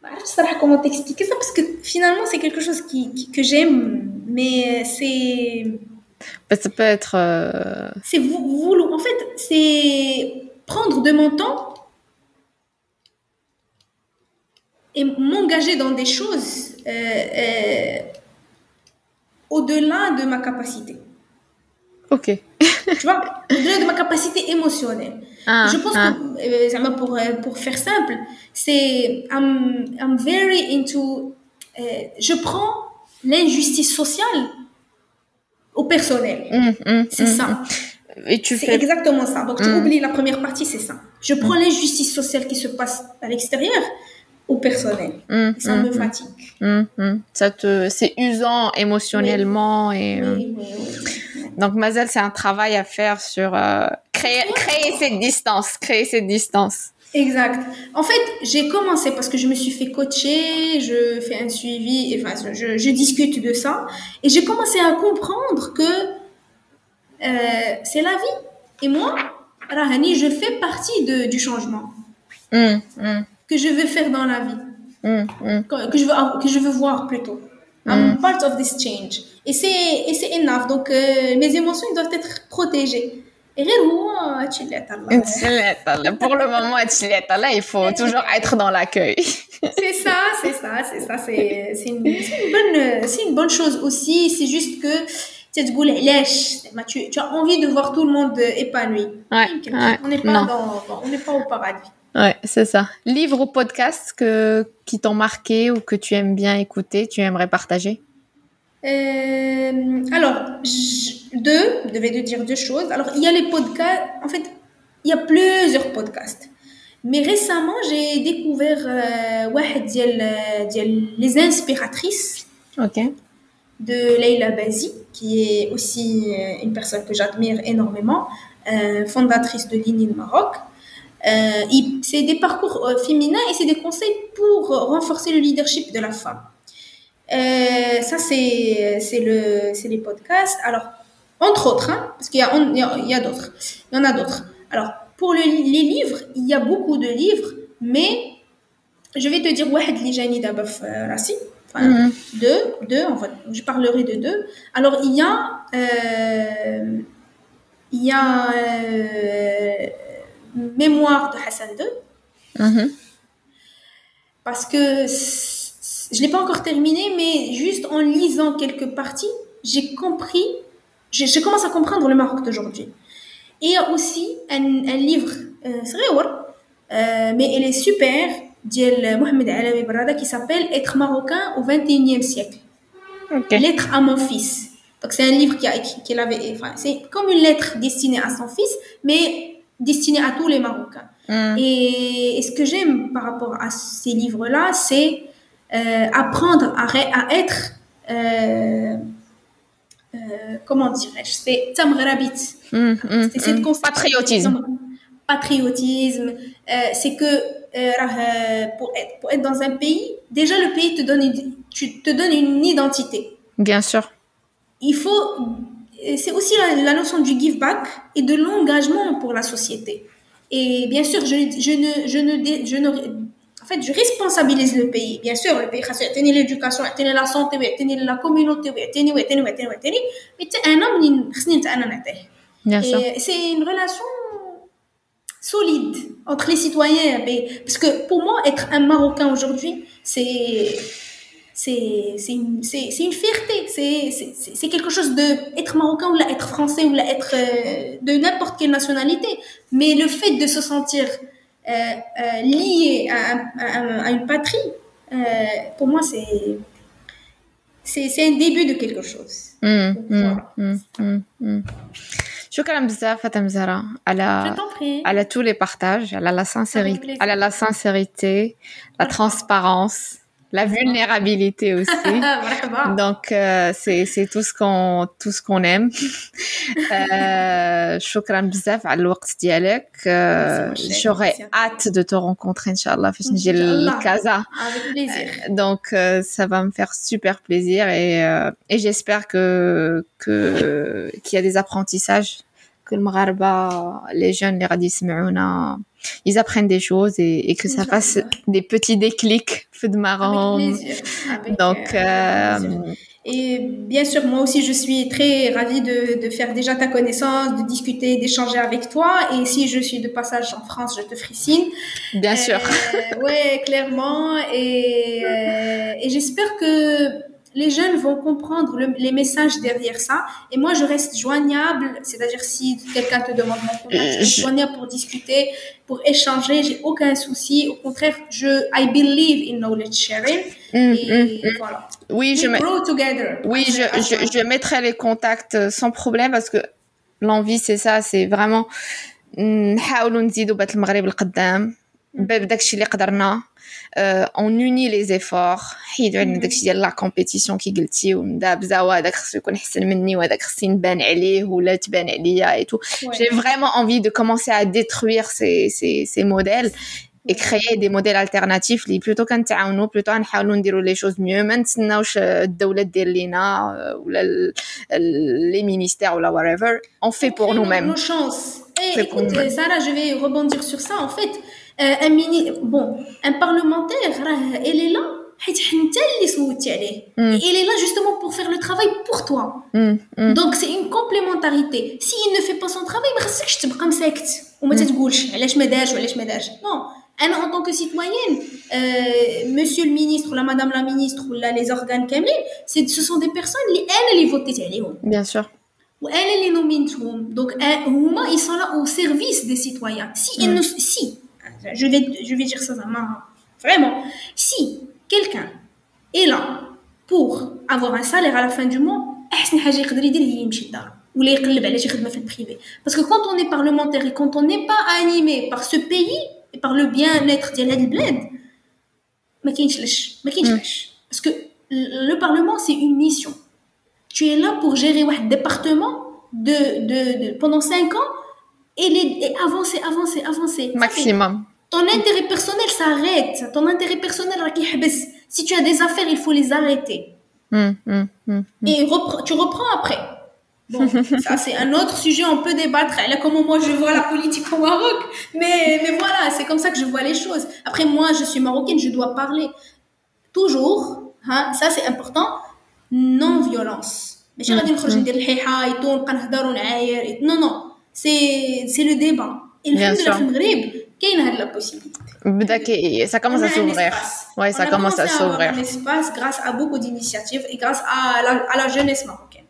Je sais pas comment t'expliquer ça parce que finalement c'est quelque chose qui, qui- que j'aime, mais c'est Bah, ça peut être. euh, c'est vou- vouloir. En fait, c'est prendre de mon temps et m'engager dans des choses euh, euh, au-delà de ma capacité. Ok. Tu vois, au-delà de ma capacité émotionnelle. Ah, Je pense ah. que, euh, pour, euh, pour faire simple, c'est I'm, I'm very into. euh, je prends l'injustice sociale au personnel. Hum, hum, C'est hum, ça. Et tu C'est fais. exactement ça. Donc, tu Mm. oublies la première partie, c'est ça. Je prends l'injustice sociale qui se passe à l'extérieur au personnel. Ça me fatigue. Ça te, c'est usant émotionnellement et. Oui, oui, oui. Donc, Mazel, c'est un travail à faire sur euh, créer, créer cette distance, créer cette distance. Exact. En fait, j'ai commencé parce que je me suis fait coacher, je fais un suivi, et enfin, je, je discute de ça, et j'ai commencé à comprendre que euh, c'est la vie. Et moi, Rahani, je fais partie de, du changement Hum, hum, que je veux faire dans la vie, hum. que que je veux, que je veux voir plutôt. I'm mm. part of this change. Et c'est, et c'est enough. Donc, euh, mes émotions doivent être protégées. Et pour le moment, là, il faut *laughs* toujours être dans l'accueil. c'est ça, c'est ça, c'est ça. C'est, une, une bonne chose aussi. C'est juste que tu, tu as envie de voir tout le monde épanoui. Ouais, on n'est pas, pas au paradis. Ouais, c'est ça. Livre ou podcast que, qui t'ont marqué ou que tu aimes bien écouter, tu aimerais partager? Euh, Alors, deux, je vais te dire deux choses. Alors, il y a les podcasts. En fait, il y a plusieurs podcasts. Mais récemment, j'ai découvert euh, les inspiratrices de Leila Bazi, qui est aussi euh, une personne que j'admire énormément, euh, fondatrice de l'INI Maroc. Euh, c'est des parcours euh, féminins et c'est des conseils pour renforcer le leadership de la femme. Euh, ça, c'est le, les podcasts. Alors, entre autres, hein, parce qu'il y a, il y a, d'autres. Il y en a d'autres. Alors, pour le, les livres, il y a beaucoup de livres, mais je vais te dire Wahed Lijani d'Abaf Rassi. Enfin, mm deux, deux, en fait, je parlerai de deux. Alors, il y a, euh, il y a euh, Mémoire de Hassan II. Mhm. Parce que je ne l'ai pas encore terminé, mais juste en lisant quelques parties, j'ai compris, je, commence à comprendre le Maroc d'aujourd'hui. Et il y a aussi un, un livre, euh, euh, mais elle est super, de Mohamed Alawi Brada, qui s'appelle Être marocain au 21e siècle. Lettre à mon fils. Donc c'est un livre qu'il avait, enfin, c'est comme une lettre destinée à son fils, mais destiné à tous les Marocains. Mm. Et, ce que j'aime par rapport à ces livres-là, c'est euh, apprendre à, à être, euh, euh, comment dirais-je, c'est tamrabit. Mm, mm, c'est cette patriotisme. Patriotisme, c'est que pour, être, pour être dans un pays, déjà le pays te donne tu te donne une identité. Bien sûr. Il faut c'est aussi la, notion du give back et de l'engagement pour la société. Et bien sûr, je, je ne, je ne, je ne, fait, je responsabilise le pays. Bien sûr, le pays a tenu l'éducation, a tenu la santé, a tenu la communauté, a tenu, a tenu, a tenu, a tenu. Mais c'est un homme Et c'est une relation solide entre les citoyens. Parce que pour moi, être un Marocain aujourd'hui, c'est c'est une, une fierté, c'est quelque chose de être marocain ou là, être français ou là, être euh, de n'importe quelle nationalité. Mais le fait de se sentir lié à, à, une patrie, pour moi, c'est c'est un début de quelque chose. Mmh, mmh, mmh, شكرا بزاف فاطمه زهره على على tous les partages على la sincérité على la sincérité la transparence la vulnérabilité *laughs* aussi. Donc euh, c'est c'est tout ce qu'on tout ce qu'on aime. euh, شكرا بزاف على الوقت ديالك. J'aurais hâte de te rencontrer inchallah في نجي لكازا. Avec plaisir. Euh, donc euh, ça va me faire super plaisir et euh, et j'espère que que qu'il y a des apprentissages que le Maghreba, les jeunes les radis ils apprennent des choses et, et que ça fasse des petits déclics feu de marrant. Donc, euh, euh et bien sûr, moi aussi, je suis très ravie de, de, faire déjà ta connaissance, de discuter, d'échanger avec toi. Et si je suis de passage en France, je te ferai signe. Bien sûr. Euh, ouais, clairement. Et, euh, et j'espère que les jeunes vont comprendre les messages derrière ça. Et moi, je reste joignable, c'est-à-dire si quelqu'un te demande mon contact, je suis joignable pour discuter, pour échanger. J'ai aucun souci. Au contraire, je I believe in knowledge sharing. Mm, et mm, mm. voilà. Oui, je grow together. Oui, je, je, je mettrai les contacts euh, sans problème parce que l'envie, c'est ça, c'est vraiment نحاولوا نزيدوا بات المغرب القدام بداكشي اللي قدرنا اون اوني لي زيفور حيدوا عندنا داكشي ديال لا كومبيتيسيون كي قلتي وندابزا وهذاك خصو يكون احسن مني وهذاك خصني نبان عليه ولا تبان عليا اي تو جي فريمون انفي دو كومونسي ا ديتروير سي سي سي موديل et créer des modèles alternatifs اللي بلوتو كنتعاونوا بلوتو نحاولوا نديروا لي شوز ميو ما نتسناوش الدوله دير لينا ولا لي مينيستير ولا whatever on fait pour nous-mêmes nos chances et écoute Sarah je vais rebondir sur ça en fait Euh, un mini, bon, un parlementaire, elle est là il est là justement pour faire le travail pour toi mm, mm. donc c'est une complémentarité s'il ne fait pas son travail ما خصكش تبقى مساكت وما تتقولش علاش ما دارش وعلاش ما دارش non انا en tant que citoyenne euh, monsieur le ministre ou la madame la ministre ou là, les organes كاملين c'est ce sont des personnes اللي انا اللي فوتيت عليهم bien sûr وانا اللي نومينتهم donc هما ils sont là au service des citoyens si ils ne si je vais, je vais dire ça à maman. Vraiment. Si quelqu'un est là pour avoir un salaire à la fin du mois, ou ben, Parce que quand on est parlementaire et quand on n'est pas animé par ce pays et par le bien-être de mm. parce que le parlement c'est une mission. Tu es là pour gérer un département de, de, pendant 5 ans et, les, et avancer, avancer, avancer. Maximum ton intérêt personnel s'arrête ton intérêt personnel si tu as des affaires il faut les arrêter mm, mm, mm, et tu reprends après Bon, *laughs* ça c'est un autre sujet, on peut débattre. Là, comment moi je vois la politique au Maroc. Mais, mais voilà, c'est comme ça que je vois les choses. Après, moi, je suis marocaine, je dois parler toujours, hein, ça c'est important, non-violence. ماشي غادي نخرج ندير الحيحه نبقى نهضر ونعاير non non c'est c'est le débat et الحمد لله في المغرب كاين هاد لا بوسيبيليتي بدا ça commence à s'ouvrir ouais ça commence à s'ouvrir un espace grâce à beaucoup d'initiatives et grâce à la, à la jeunesse marocaine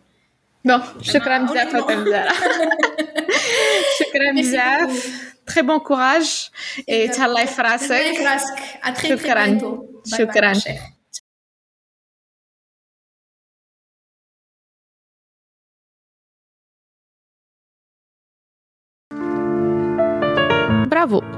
Bon, شكرا بزاف فاطمه زهره شكرا بزاف très bon courage et تهلاي في راسك شكرا شكرا برافو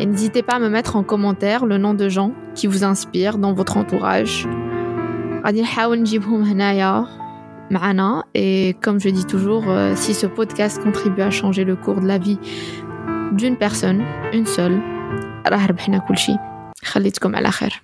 Et n'hésitez pas à me mettre en commentaire le nom de gens qui vous inspirent dans votre entourage غادي نحاول نجيبهم هنايا معنا et comme je dis toujours euh, si ce podcast contribue à changer le cours de la vie d'une personne une seule راه ربحنا كل شيء خليتكم على خير